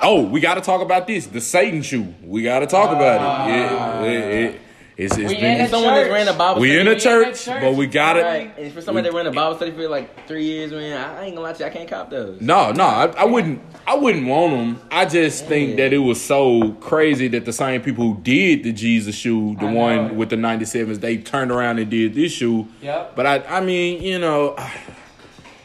oh, we got to talk about this. The Satan shoe. We got to talk about it. Yeah, it, it, it's, it's We been. in a someone that church. ran a Bible We study. in a church, church. but we got it. Right. And for somebody that ran a Bible study for like three years, man, I ain't gonna lie to you, I can't cop those. No, no, I, I wouldn't. I wouldn't want them. I just think that it was so crazy that the same people who did the Jesus shoe, the I know. one with the ninety sevens, they turned around and did this shoe. Yep. But I, I mean, you know,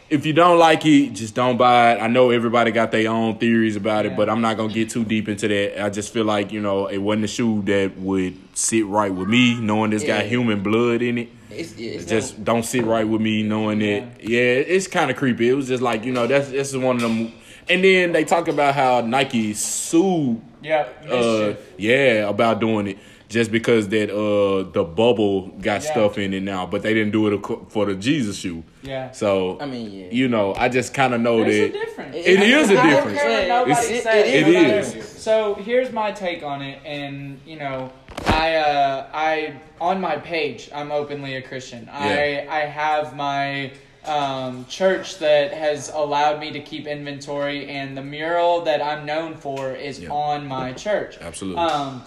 if you don't like it, just don't buy it. I know everybody got their own theories about it, Yeah. but I'm not gonna get too deep into that. I just feel like you know, it wasn't a shoe that would sit right with me, knowing it's got human blood in it. It's, it's It just don't sit right with me knowing that. Yeah, it's kind of creepy. It was just like you know that's this is one of them. And then they talk about how Nike sued, Yeah. uh, yeah, about doing it just because that uh the bubble got Yeah. stuff in it now, but they didn't do it for the Jesus shoe. Yeah. So I mean, yeah. you know, I just kind of know There's a that. difference. It is a I don't difference. care what it's- it- it no matter- is. So here's my take on it, and you know, I uh, I on my page, I'm openly a Christian. I I have my um, church that has allowed me to keep inventory, and the mural that I'm known for is Yeah. on my church. Absolutely. Um,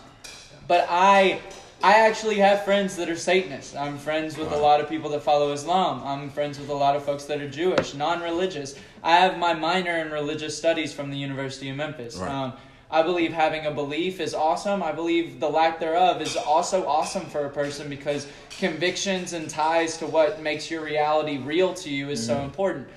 But I I actually have friends that are Satanists. I'm friends with a lot of people that follow Islam. I'm friends with a lot of folks that are Jewish, non-religious. I have my minor in religious studies from the University of Memphis. Right. Um, I believe having a belief is awesome. I believe the lack thereof is also awesome for a person because convictions and ties to what makes your reality real to you is so important.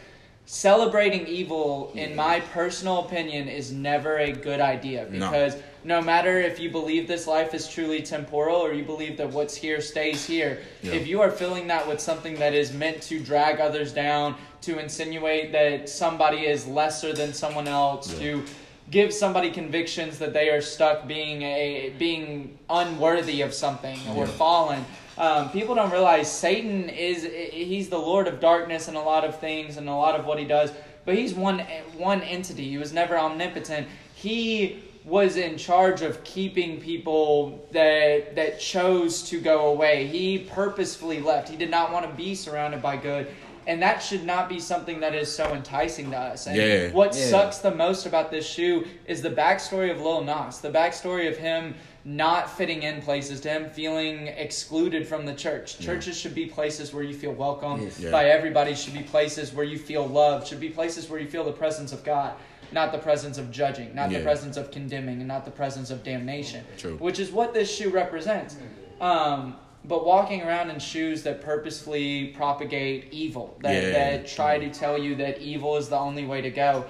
Celebrating evil, in my personal opinion, is never a good idea because no matter if you believe this life is truly temporal or you believe that what's here stays here, Yeah. if you are filling that with something that is meant to drag others down, to insinuate that somebody is lesser than someone else, Yeah. to give somebody convictions that they are stuck being a being unworthy of something or Yeah. fallen. Um, people don't realize Satan is he's the lord of darkness and a lot of things and a lot of what he does, but he's one one entity. He was never omnipotent. He was in charge of keeping people that that chose to go away. He purposefully left. He did not want to be surrounded by good. And that should not be something that is so enticing to us. And Yeah. what Yeah. sucks the most about this shoe is the backstory of Lil Nas, the backstory of him not fitting in places, to him feeling excluded from the church. Churches should be places where you feel welcome Yeah. by everybody, should be places where you feel loved, should be places where you feel the presence of God, not the presence of judging, not Yeah. the presence of condemning, and not the presence of damnation, True. which is what this shoe represents. Um, but walking around in shoes that purposefully propagate evil, that, Yeah. that try to tell you that evil is the only way to go,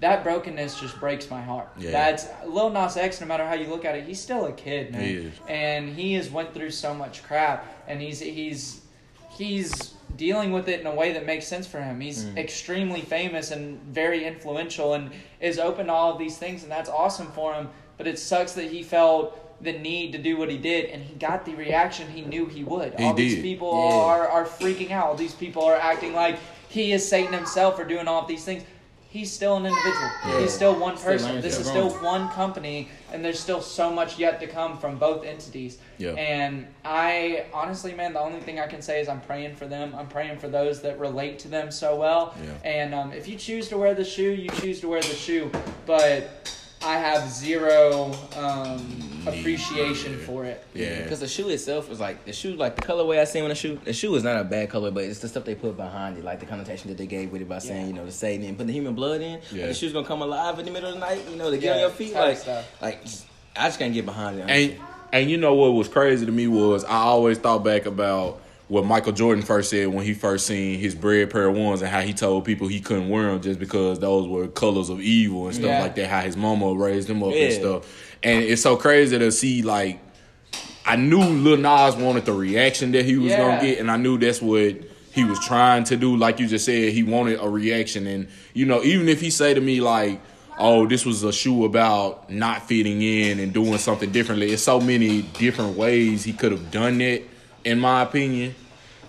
that brokenness just breaks my heart. Yeah. That's Lil Nas X. No matter how you look at it, he's still a kid, man. He and he has went through so much crap, and he's he's he's dealing with it in a way that makes sense for him. He's Mm. extremely famous and very influential, and is open to all of these things, and that's awesome for him. But it sucks that he felt the need to do what he did, and he got the reaction he knew he would. He all these people Yeah. are are freaking out. All these people are acting like he is Satan himself for doing all of these things. He's still an individual. Yeah. He's still one person. learning, this is still still one company, and there's still so much yet to come from both entities. Yeah. And I honestly, man, the only thing I can say is I'm praying for them. I'm praying for those that relate to them so well. Yeah. And um, if you choose to wear the shoe, you choose to wear the shoe. But I have zero um, appreciation for it. Yeah. Because the shoe itself is like the shoe, like the colorway I seen when the shoe, the shoe is not a bad color, but it's the stuff they put behind it, like the connotation that they gave with it by saying, Yeah. you know, the Satan and putting the human blood in. Yeah. Like the shoe's gonna come alive in the middle of the night, you know, to get Yeah, on your feet, like, stuff. like I just can't get behind it. And and you know what was crazy to me was I always thought back about what Michael Jordan first said when he first seen his Bred pair of ones and how he told people he couldn't wear them just because those were colors of evil and stuff Yeah. like that. How his mama raised him up and stuff. And it's so crazy to see like I knew Lil Nas wanted the reaction that he was Yeah. gonna get, and I knew that's what he was trying to do. Like you just said, he wanted a reaction, and you know, even if he say to me like, "Oh, this was a shoe about not fitting in and doing something differently," it's so many different ways he could have done it, in my opinion.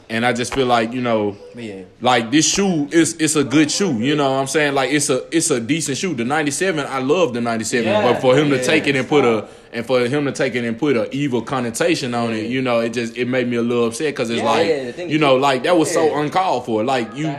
And I just feel like you know, yeah. like this shoe is it's a good shoe. You know what I'm saying? Like it's a it's a decent shoe. The 97, I love the 97, Yeah, but for him to take it and put a and for him to take it and put a evil connotation on it, you know, it just it made me a little upset because it's Yeah. like Yeah, you know, like that was so uncalled for. Like you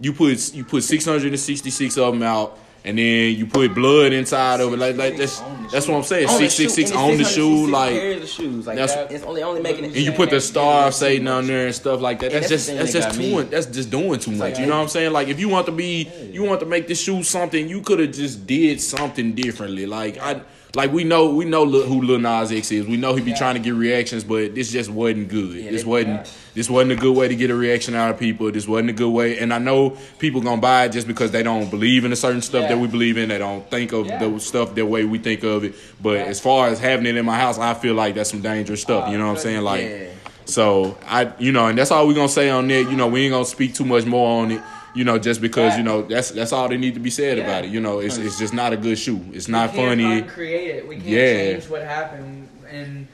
you put you put 666 of them out. And then you put blood inside of it, like like that's that's what I'm saying. Six six six on the shoe, like pairs of shoes, like that's- it's only only making it. and you put the star of Satan on there and stuff like that. That's just that's just doing that's just doing too much. you know what I'm saying? Like if you want to be you want to make this shoe something, you could have just did something differently. Like I like we know we know who Lil Nas X is. We know he be Yeah. trying to get reactions, but this just wasn't good. Yeah, this wasn't this wasn't a good way to get a reaction out of people. This wasn't a good way. And I know people gonna buy it just because they don't believe in a certain stuff Yeah. that we believe in. They don't think of the stuff the way we think of it. But as far as having it in my house, I feel like that's some dangerous stuff. Uh, you know what I'm saying? Like. So I, you know, and that's all we're gonna say on that. You know, we ain't gonna speak too much more on it. You know, just because you know that's that's all they need to be said Yeah. about it. You know, it's it's just not a good shoe. It's not funny. we can't funny. Uncreate it. We can't Yeah. change what happened, and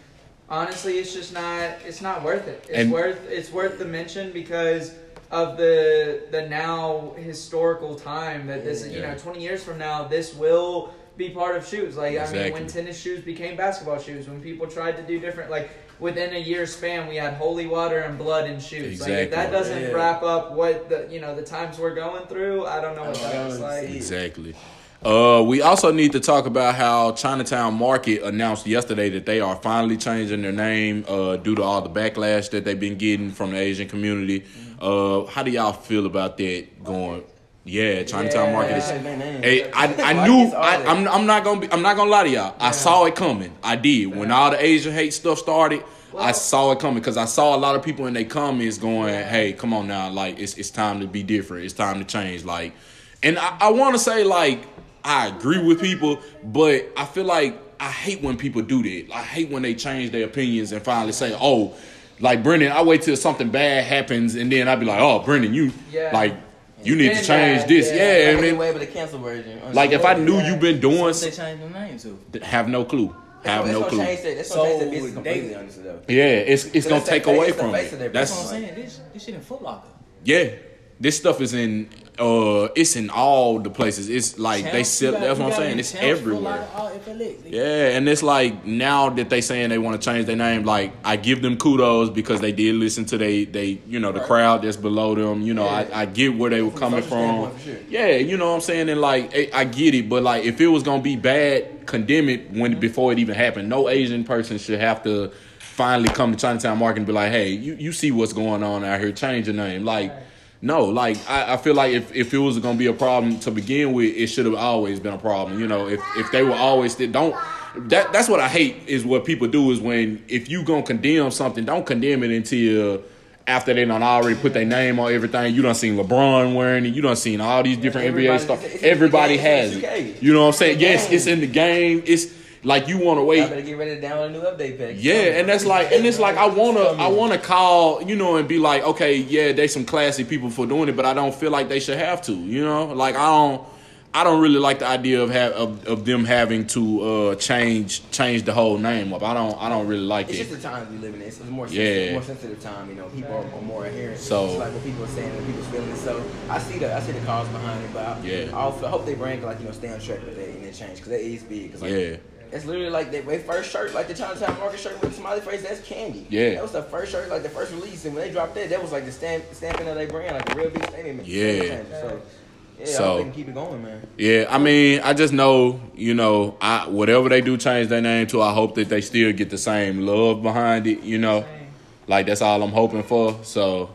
honestly, it's just not. It's not worth it. It's And- worth. It's worth the mention because of the the now historical time that this. You know, twenty years from now, this will be part of shoes. Like I mean, when tennis shoes became basketball shoes, when people tried to do different, like within a year span, we had holy water and blood and shoes. Like if that doesn't Yeah. wrap up what the you know the times we're going through, I don't know what I don't that looks like. Exactly. Uh, we also need to talk about how Chinatown Market announced yesterday that they are finally changing their name uh, due to all the backlash that they've been getting from the Asian community. Uh, how do y'all feel about that going? Yeah, Chinatown Yeah. Market is. Hey, I, I knew I, that? I'm I'm not gonna be I'm not gonna lie to y'all. I saw it coming. I did when all the Asian hate stuff started. I saw it coming because I saw a lot of people in their comments going, "Hey, come on now! Like it's it's time to be different. It's time to change." Like, and I, I want to say like I agree with people, but I feel like I hate when people do that. I hate when they change their opinions and finally say, "Oh." Like Brennan, I wait till something bad happens and then I'd be like, "Oh, Brennan, you Yeah. like you need to change bad, this." yeah. Yeah, Like, and they then, way with the cancel version. like if I knew you've been doing, What they changed the name to? have no clue, have that's no clue. Change that, that's gonna change So business completely, honestly, though. Yeah, it's it's gonna take away from face it. That's what I'm saying. This this shit in Foot Locker. yeah. This stuff is in uh, it's in all the places. It's like they sell. That's what I'm saying. It's everywhere. Yeah, and it's like now that they saying they want to change their name, like I give them kudos because they did listen to they they you know the crowd that's below them. You know, I, I get where they were coming from. sure. Yeah, you know what I'm saying, and like I, I get it, but like if it was gonna be bad, condemn it when before it even happened. No Asian person should have to finally come to Chinatown Market and be like, hey, you you see what's going on out here, change your name, like. No, like I, I feel like if, if it was gonna be a problem to begin with, it should have always been a problem. You know, if if they were always don't that that's what I hate is what people do is when if you gonna condemn something, don't condemn it until after they done already put their name on everything. You done seen LeBron wearing it. You done seen all these different Everybody- NBA stuff. it's- it's in the Everybody has it. You know what I'm saying? It's in the Yes, it's in the game. It's like you want to wait. I better get ready to download a new update pack. Yeah, and that's like, and it's like I wanna, I wanna call, you know, and be like, okay, yeah, they some classy people for doing it, but I don't feel like they should have to, you know, like I don't, I don't really like the idea of have of, of them having to uh change change the whole name up. I don't, I don't really like It's it. It's just the times we live in. It's a more Yeah. sensitive, more sensitive time. You know, people are, are more adherent. So- it's like what people are saying and people's feelings. So I see the I see the cause behind it, but I, Yeah. I, also hope they bring like you know stay on track with that and then change because that is big. Cause, like, Yeah. It's literally like their their first shirt, like the Chinatown Market shirt with the smiley face. That's candy. Yeah. that was the first shirt, like the first release, and when they dropped that, that was like the stamp stamping of their brand, like a real big statement. Yeah. So yeah, I So- hope they can keep it going, man. Yeah, I mean, I just know, you know, I whatever they do change their name to, I hope that they still get the same love behind it, you know. Like that's all I'm hoping for. So,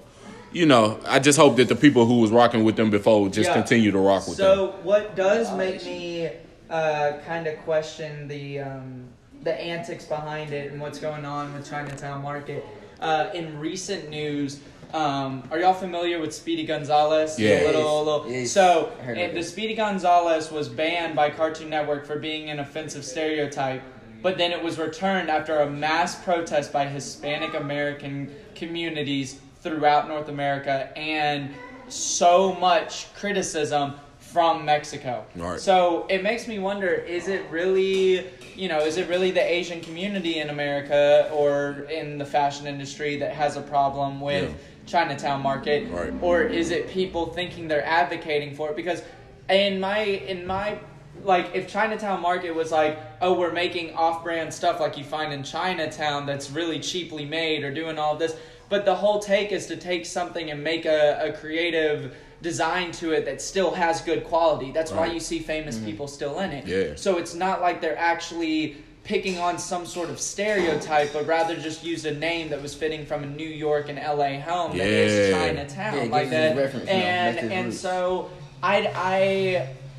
you know, I just hope that the people who was rocking with them before just Yeah. continue to rock with so them. So what does make me uh, kind of question the um, the antics behind it and what's going on with Chinatown Market? Uh, in recent news, um, are y'all familiar with Speedy Gonzales? The Yeah. Little, little, Yes. So, I heard and of the. Speedy Gonzales was banned by Cartoon Network for being an offensive stereotype, but then it was returned after a mass protest by Hispanic American communities throughout North America and so much criticism from Mexico. Right. So it makes me wonder: Is it really, you know, is it really the Asian community in America or in the fashion industry that has a problem with Yeah. Chinatown Market, Right. or is it people thinking they're advocating for it? Because in my in my like if Chinatown Market was like, oh, we're making off-brand stuff like you find in Chinatown that's really cheaply made or doing all this, but the whole take is to take something and make a, a creative design to it that still has good quality. That's why you see famous mm-hmm. people still in it. Yeah. So it's not like they're actually picking on some sort of stereotype, but rather just used a name that was fitting from a New York and LA home that is Chinatown, Yeah, it like that. reference, you know, and back to the and roots. so I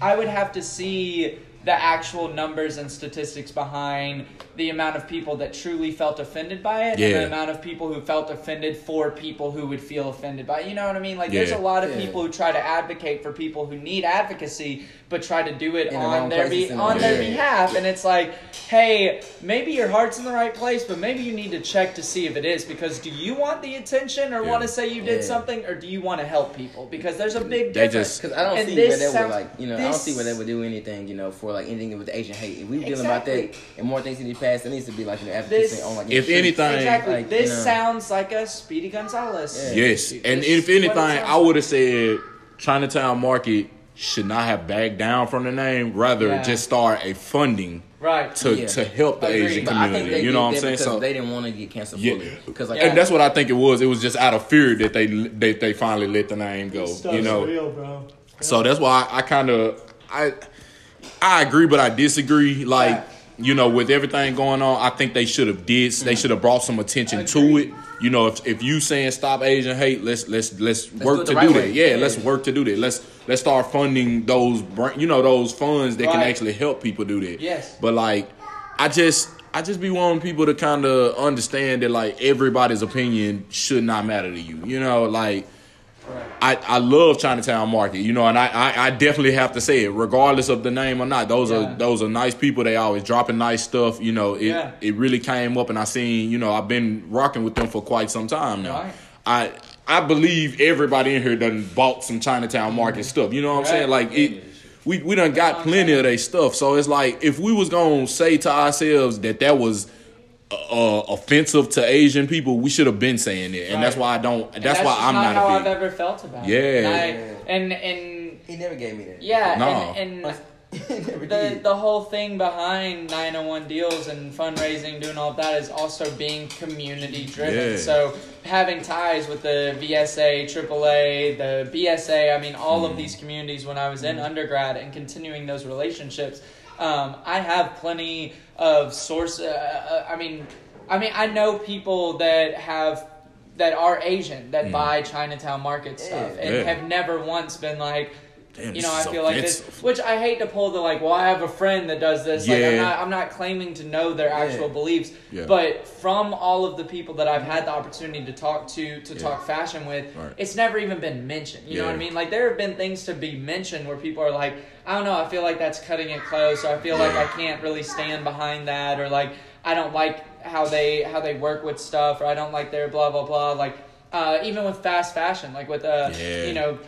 I I would have to see the actual numbers and statistics behind the amount of people that truly felt offended by it and the amount of people who felt offended for people who would feel offended by it. You know what I mean? Like there's a lot of Yeah. people who try to advocate for people who need advocacy but try to do it In on wrong their be- on their behalf and it's like, "Hey, maybe your heart's in the right place, but maybe you need to check to see if it is because do you want the attention or Yeah. want to say you did Yeah. something or do you want to help people? Because there's a big They difference. just- Because I don't And see where they sounds- would like, you know, I don't see where they would do anything, you know, for like anything with the Asian hate. If we were dealing about that and more things need to be it needs to be like an advocacy This- on like If the anything- Exactly. Like, this you know. sounds like a Speedy Gonzales. Yeah. Yes, and It's if anything, I would have said Chinatown Market should not have backed down from the name. Rather, Yeah. just start a funding Right. to Yeah. to help the Asian But I think community. You know what I'm saying? because So they didn't want to get canceled Yeah. fully. Because like, Yeah. and that's what I think it was. It was just out of fear that they they, they finally let the name go. You know, bro. so that's why I, kind of I I agree, but I disagree. Like Yeah. You know, with everything going on, I think they should have did. They should have brought some attention to it. You know, if if you saying stop Asian hate, let's let's let's, do work it to right do way. that. Yeah, Yeah. let's work to do that. Let's let's start funding those you know those funds that can actually help people do that. Yes. But like, I just I just be wanting people to kind of understand that like everybody's opinion should not matter to you. You know, like. I, I love Chinatown Market, you know, and I, I, I definitely have to say it, regardless of the name or not. Those Yeah. are those are nice people. They always dropping nice stuff. You know, it Yeah. it really came up, and I seen, you know, I've been rocking with them for quite some time now. Right. I I believe everybody in here done bought some Chinatown Market stuff. You know what I'm saying? Like it. We, we done got plenty of their stuff, so it's like if we was gonna say to ourselves that that was uh, offensive to Asian people, we should have been saying it, and that's why I don't. And That's, why I'm not, not, how a I've ever felt about Yeah. it. And, I, and and He never gave me that. yeah, No. and, and the did. the whole thing behind 901 deals and fundraising, doing all of that is also being community driven. Yeah. So having ties with the VSA, AAA, the BSA, I mean, all Mm. of these communities when I was in undergrad and continuing those relationships, um, I have plenty of source. Uh, uh, I mean, I mean, I know people that have that are Asian that buy Chinatown Market stuff and Mm. Yeah. have never once been like. Damn, you know, I feel like this, which I hate to pull the like. Well, I have a friend that does this. Like, I'm Yeah. not, I'm not claiming to know their actual Yeah. beliefs, Yeah. but from all of the people that I've had the opportunity to talk to, to talk fashion with, Right. it's never even been mentioned. You know what I mean? Like there have been things to be mentioned where people are like, I don't know, I feel like that's cutting it close, or I feel like I can't really stand behind that, or like I don't like how they how they work with stuff, or I don't like their blah blah blah. Like uh, even with fast fashion, like with uh, Yeah. you know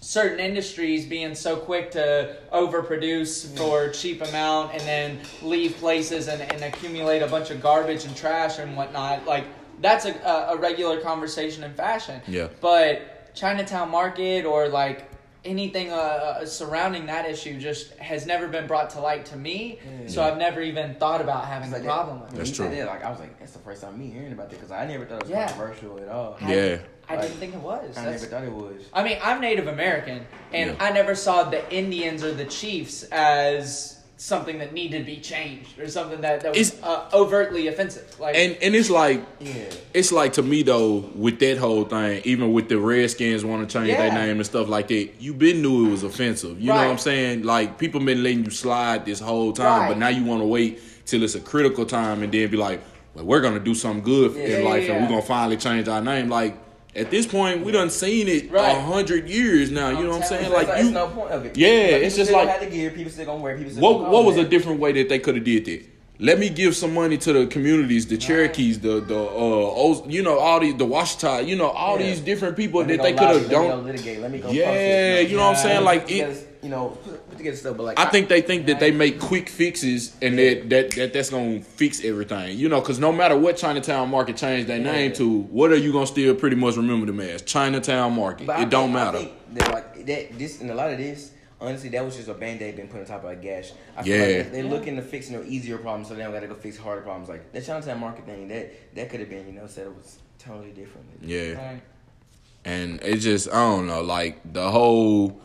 certain industries being so quick to overproduce for cheap amount and then leave places and, and accumulate a bunch of garbage and trash and whatnot like that's a, a, a regular conversation in fashion Yeah. but chinatown market or like anything uh, uh, surrounding that issue just has never been brought to light to me so i've never even thought about having It's a problem with When it That's he said true. that, like I was like, that's the first time me hearing about it because I never thought it was Yeah. controversial at all. Yeah. i Like, didn't think it was I That's- never thought it was. I mean, I'm Native American, and Yeah. I never saw the Indians or the chiefs as something that needed to be changed or something that, that was uh, overtly offensive. Like, And and it's like Yeah. it's like to me though with that whole thing, even with the Redskins want to change their name and stuff like that, you been knew it was offensive. You know what I'm saying? Like people been letting you slide this whole time, Right. but now you want to wait till it's a critical time and then be like, well, we're gonna do something good Yeah, in yeah, life and we're gonna finally change our name. Like at this point, we done seen it a Right. hundred years now. You know what I'm saying? Like you, no point of it. Yeah, Like, it's just like- the gear. People still gonna wear. People still what what was it a different way that they could have did that? Let me give some money to the communities, the Cherokees, the the uh, you know, all these the Washita, you know, all Yeah. these different people Let that they could have Let me done. go litigate. Let me go. Yeah, you know what I'm saying? Like it, you know, put, put together stuff. But like I think they think that they make quick fixes and that, that that that's gonna fix everything. You know, because no matter what Chinatown Market changed their name to, what are you gonna still pretty much remember them as? Chinatown Market. But I it don't think- I matter. think that like that this and a lot of this, honestly, that was just a band aid been put on top of a gash. I feel Yeah. like they- they're looking to fix you know easier problems, so they don't got to go fix harder problems. Like the Chinatown market thing, that that could have been you know said it was totally different. Yeah. Right. and it just I don't know, like the whole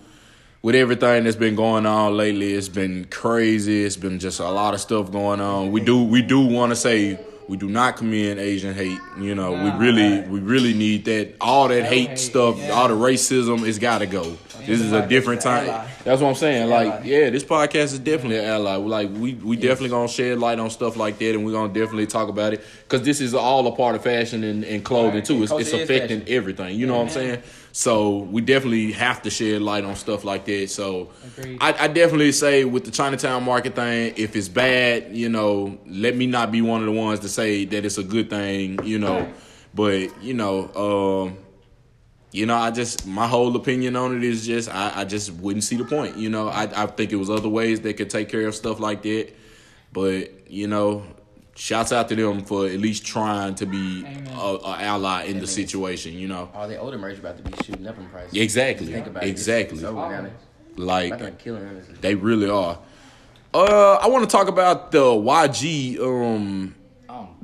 with everything that's been going on lately, it's been crazy. It's been just a lot of stuff going on. We do we do want to say we do not commend Asian hate. You know, we really right. we really need that all that hate, hate, stuff, yeah. all the racism, it's got to go. This is a different time. That's what I'm saying. Like, yeah, this podcast is definitely an ally. Like, we we definitely gonna shed light on stuff like that, and we're gonna definitely talk about it because this is all a part of fashion and, and clothing Right. too. It's, it's affecting fashion. everything. You know what I'm saying? So we definitely have to shed light on stuff like that. So I, I definitely say with the Chinatown market thing, if it's bad, you know, let me not be one of the ones to say that it's a good thing. You know, but you know, um, you know, I just my whole opinion on it is just I, I just wouldn't see the point. You know, I I think it was other ways they could take care of stuff like that, but you know. Shouts out to them for at least trying to be Amen. a, a ally in the situation, you know. All the older merch about to be shooting up in price. Exactly. Just think about it. Exactly. Over. Like killing honestly. they really are. Uh, I want to talk about the YG Um,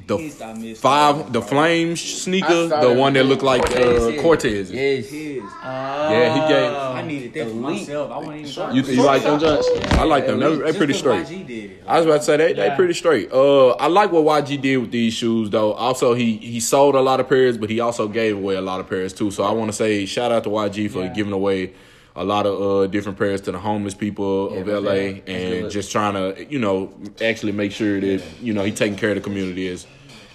the His I missed five, the flame sneaker, the one that looked like uh, Cortez. Cortez. Yes. His. Yeah, he gave. I needed that for Elite. myself. I wasn't even trying You, to- you like them, Jones? I like them. They, Elite. they Just pretty 'cause straight. YG did. I was about to say they they pretty straight. Uh, I like what YG did with these shoes though. Also, he he sold a lot of pairs, but he also gave away a lot of pairs too. So I want to say shout out to YG for Yeah. giving away a lot of uh different pairs to the homeless people Yeah, of LA right. That's and just trying to you know actually make sure that you know he taking care of the community is.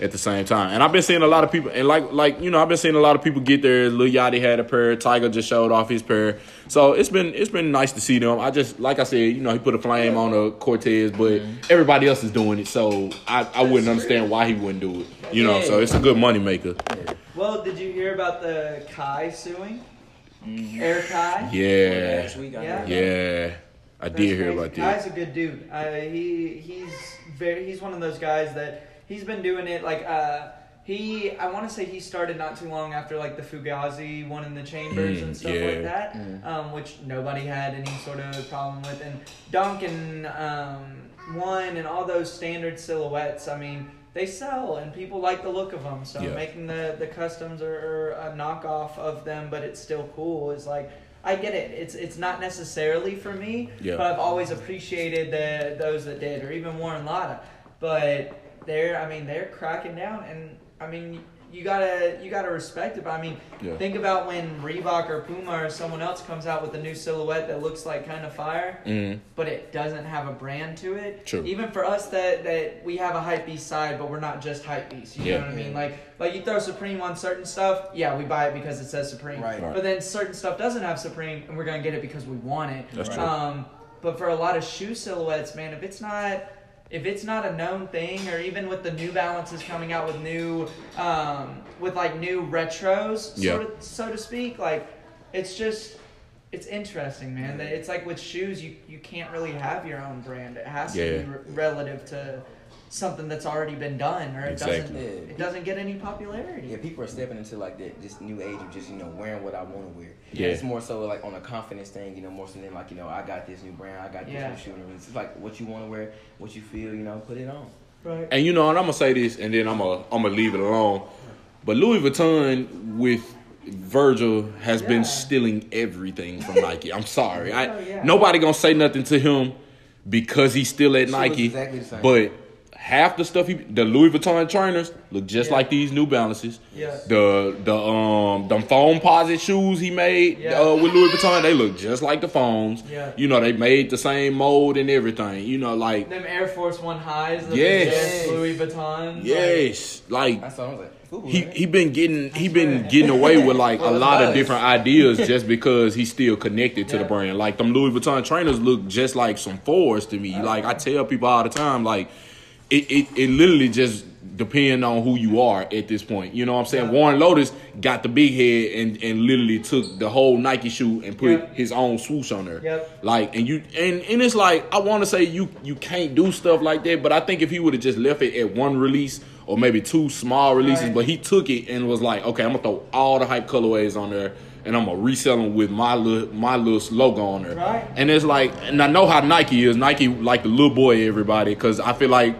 At the same time, and I've been seeing a lot of people, and like, like you know, I've been seeing a lot of people get there. Lil Yachty had a pair. Tiger just showed off his pair, so it's been it's been nice to see them. I just like I said, you know, he put a flame on a Cortez, but everybody else is doing it, so I, I wouldn't understand why he wouldn't do it. You know, so it's a good money maker. Well, did you hear about the Kai suing? Air Kai? Yeah, Yeah. yeah, I did hear about Kai's that. a good dude. Uh, he he's very he's one of those guys that he's been doing it like uh he I want to say he started not too long after like the Fugazi one in the chambers Mm, and stuff yeah. like that, um, which nobody had any sort of problem with. And Duncan um, one and all those standard silhouettes. I mean. They sell and people like the look of them. So Yeah. making the, the customs or, or a knockoff of them, but it's still cool is like I get it. It's it's not necessarily for me, Yeah. but I've always appreciated the those that did, or even Warren Lotas. But they're, I mean, they're cracking down, and I mean, you gotta you gotta respect it. But I mean, Yeah. think about when Reebok or Puma or someone else comes out with a new silhouette that looks like kind of fire, Mm, but it doesn't have a brand to it. True. Even for us that that we have a hype beast side, but we're not just hype beast. You Yeah. know what I mean? Like like you throw Supreme on certain stuff, yeah, we buy it because it says Supreme. Right. Right. But then certain stuff doesn't have Supreme, and we're gonna get it because we want it. That's true. Um, but for a lot of shoe silhouettes, man, if it's not if it's not a known thing, or even with the New Balances coming out with new um, with like new retros, Yeah. sort of, so to speak, like it's just it's interesting, man. That it's like with shoes, you you can't really have your own brand. It has to Yeah. be re- relative to something that's already been done, or it doesn't Exactly. it doesn't get any popularity. Yeah, people are stepping into like that this new age of just you know wearing what I want to wear. Yeah. it's more so like on a confidence thing, you know, more so than like you know I got this new brand, I got this Yeah. new shoe. and It's like what you want to wear, what you feel, you know, put it on. Right. And you know, and I'm gonna say this, and then I'm gonna I'm gonna leave it alone. But Louis Vuitton with Virgil has Yeah. been stealing everything from Nike. I'm sorry, I Oh, yeah. nobody gonna say nothing to him because he's still at She Nike. exactly the same. But half the stuff he, the Louis Vuitton trainers look just Yeah. like these New Balances. Yeah. The the um the Foamposite shoes he made Yeah. uh, with Louis Vuitton, they look just like the foams. Yeah. You know, they made the same mold and everything. You know, like Them Air Force One highs, the Yes. yes. Louis Vuitton. yes, like That's what I was like. Fubu, he right? he been getting he been getting away with like a Well, lot of different ideas just because he's still connected to the brand. Like them Louis Vuitton trainers look just like some fours to me. Like I tell people all the time, like it it, it literally just depend on who you are at this point. You know what I'm saying? Yeah. Warren Lotas got the big head and and literally took the whole Nike shoe and put Yep. his own swoosh on there. Yep. Like and you and and it's like I want to say you you can't do stuff like that, but I think if he would have just left it at one release or maybe two small releases, Right. but he took it and was like, okay, I'm gonna throw all the hype colorways on there. And I'm gonna resell them with my little my little logo on there. Right. And it's like, and I know how Nike is. Nike like the little boy everybody, because I feel like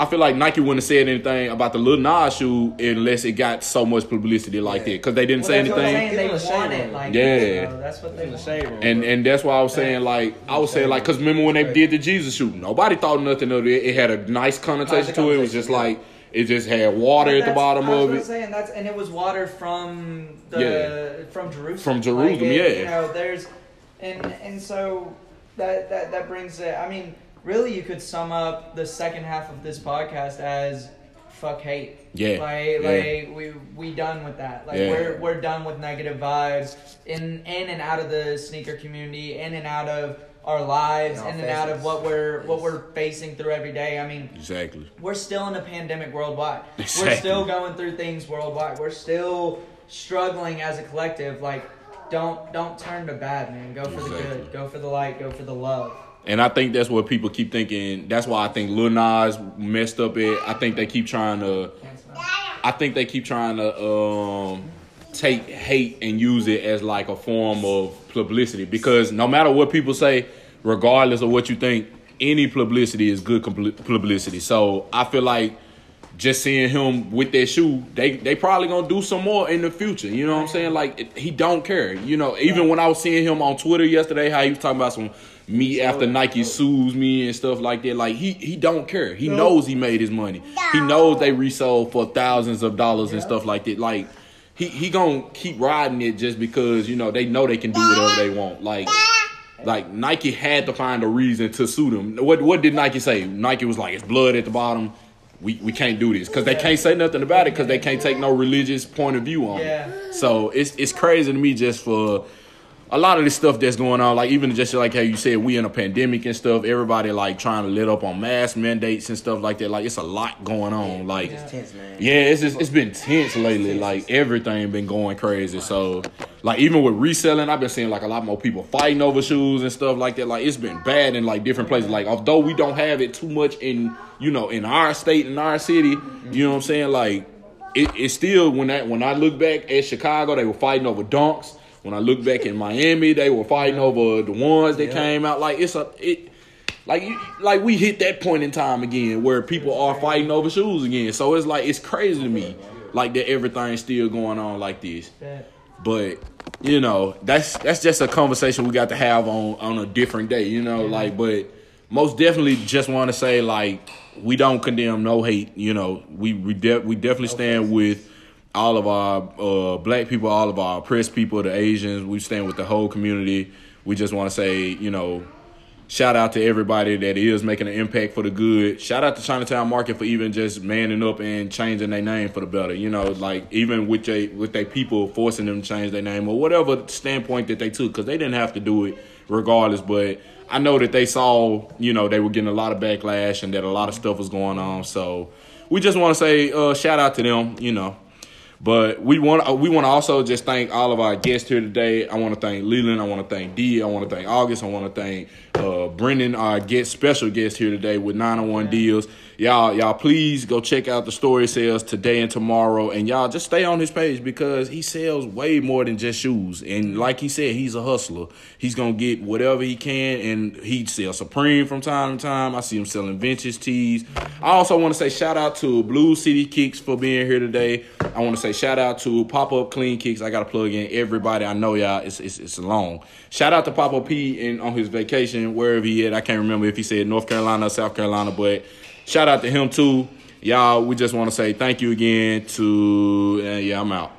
I feel like Nike wouldn't have said anything about the Lil Nas shoe unless it got so much publicity like that, because they didn't say that's what I'm anything. They Give them a want shade it like Yeah. that, though. That's what they In the shade room. And and that's why I was saying like I was saying like because remember when they did the Jesus shoe, nobody thought nothing of it. It had a nice connotation to it. It was just like it just had water at the bottom I was of it. say, and that's and it was water from the Yeah. from Jerusalem. From Jerusalem, Like, it- yeah. You know, there's and and so that that that brings it. I mean, really, you could sum up the second half of this podcast as fuck hate. Yeah, Like yeah. like we we done with that. Like Yeah. we're we're done with negative vibes in in and out of the sneaker community, in and out of our lives, In all in and out of what we're what we're facing through every day. I mean, Exactly. we're still in a pandemic worldwide. Exactly. We're still going through things worldwide. We're still struggling as a collective. Like, don't don't turn to bad, man. Go for the good. Go for the light. Go for the love. And I think that's what people keep thinking. That's why I think Lil Nas messed up it. I think they keep trying to. I think they keep trying to um, take hate and use it as like a form of publicity because no matter what people say, regardless of what you think, any publicity is good publicity. So I feel like just seeing him with that shoe, they they probably gonna do some more in the future. You know what I'm saying? Like he don't care. You know, even when I was seeing him on Twitter yesterday, how he was talking about some me after Nike sues me and stuff like that. Like he he don't care. He knows he made his money. He knows they resold for thousands of dollars and stuff like that. Like he he gonna keep riding it just because you know they know they can do whatever they want. Like like Nike had to find a reason to sue them. What what did Nike say? Nike was like, it's blood at the bottom. We, we can't do this because they can't say nothing about it because they can't take no religious point of view on Yeah. it. So it's it's crazy to me just for a lot of this stuff that's going on. Like even just like how you said we in a pandemic and stuff. Everybody like trying to let up on mask mandates and stuff like that. Like it's a lot going on. Like It's tense, man. yeah, it's just it's been tense lately. Like everything been going crazy. So like even with reselling, I've been seeing like a lot more people fighting over shoes and stuff like that. Like it's been bad in like different places. Like although we don't have it too much in you know in our state in our city, mm-hmm. you know what I'm saying? Like it, it's still when that when I look back at Chicago, they were fighting over dunks. When I look back in Miami, they were fighting over the ones that came out. Like it's a it like you, like we hit that point in time again where people are fighting over shoes again. So it's like it's crazy to me, like that everything's still going on like this. But you know, that's that's just a conversation we got to have on on a different day. You know, like but most definitely just want to say like we don't condemn no hate. You know, we we de- we definitely stand with all of our uh, black people, all of our oppressed people, the Asians. We stand with the whole community. We just want to say, you know, shout out to everybody that is making an impact for the good. Shout out to Chinatown Market for even just manning up and changing their name for the better. You know, like even with they with their people forcing them to change their name or whatever standpoint that they took, because they didn't have to do it regardless. But I know that they saw, you know, they were getting a lot of backlash and that a lot of stuff was going on. So we just want to say uh, shout out to them. You know. But we want we want to also just thank all of our guests here today. I want to thank Leland. I want to thank D. I want to thank August. I want to thank uh, Brennan, our guest special guest here today with 901 deals. Y'all, y'all, please go check out the story sales today and tomorrow, and y'all just stay on his page because he sells way more than just shoes. And like he said, he's a hustler. He's gonna get whatever he can, and he sells Supreme from time to time. I see him selling vintage tees. I also want to say shout out to Blue City Kicks for being here today. I want to say shout out to Pop Up Clean Kicks. I got to plug in everybody. I know y'all. It's it's, it's long. Shout out to Pop Up P in on his vacation wherever he at. I can't remember if he said North Carolina or South Carolina, but shout out to him too. Y'all, we just want to say thank you again to. Uh, yeah, I'm out.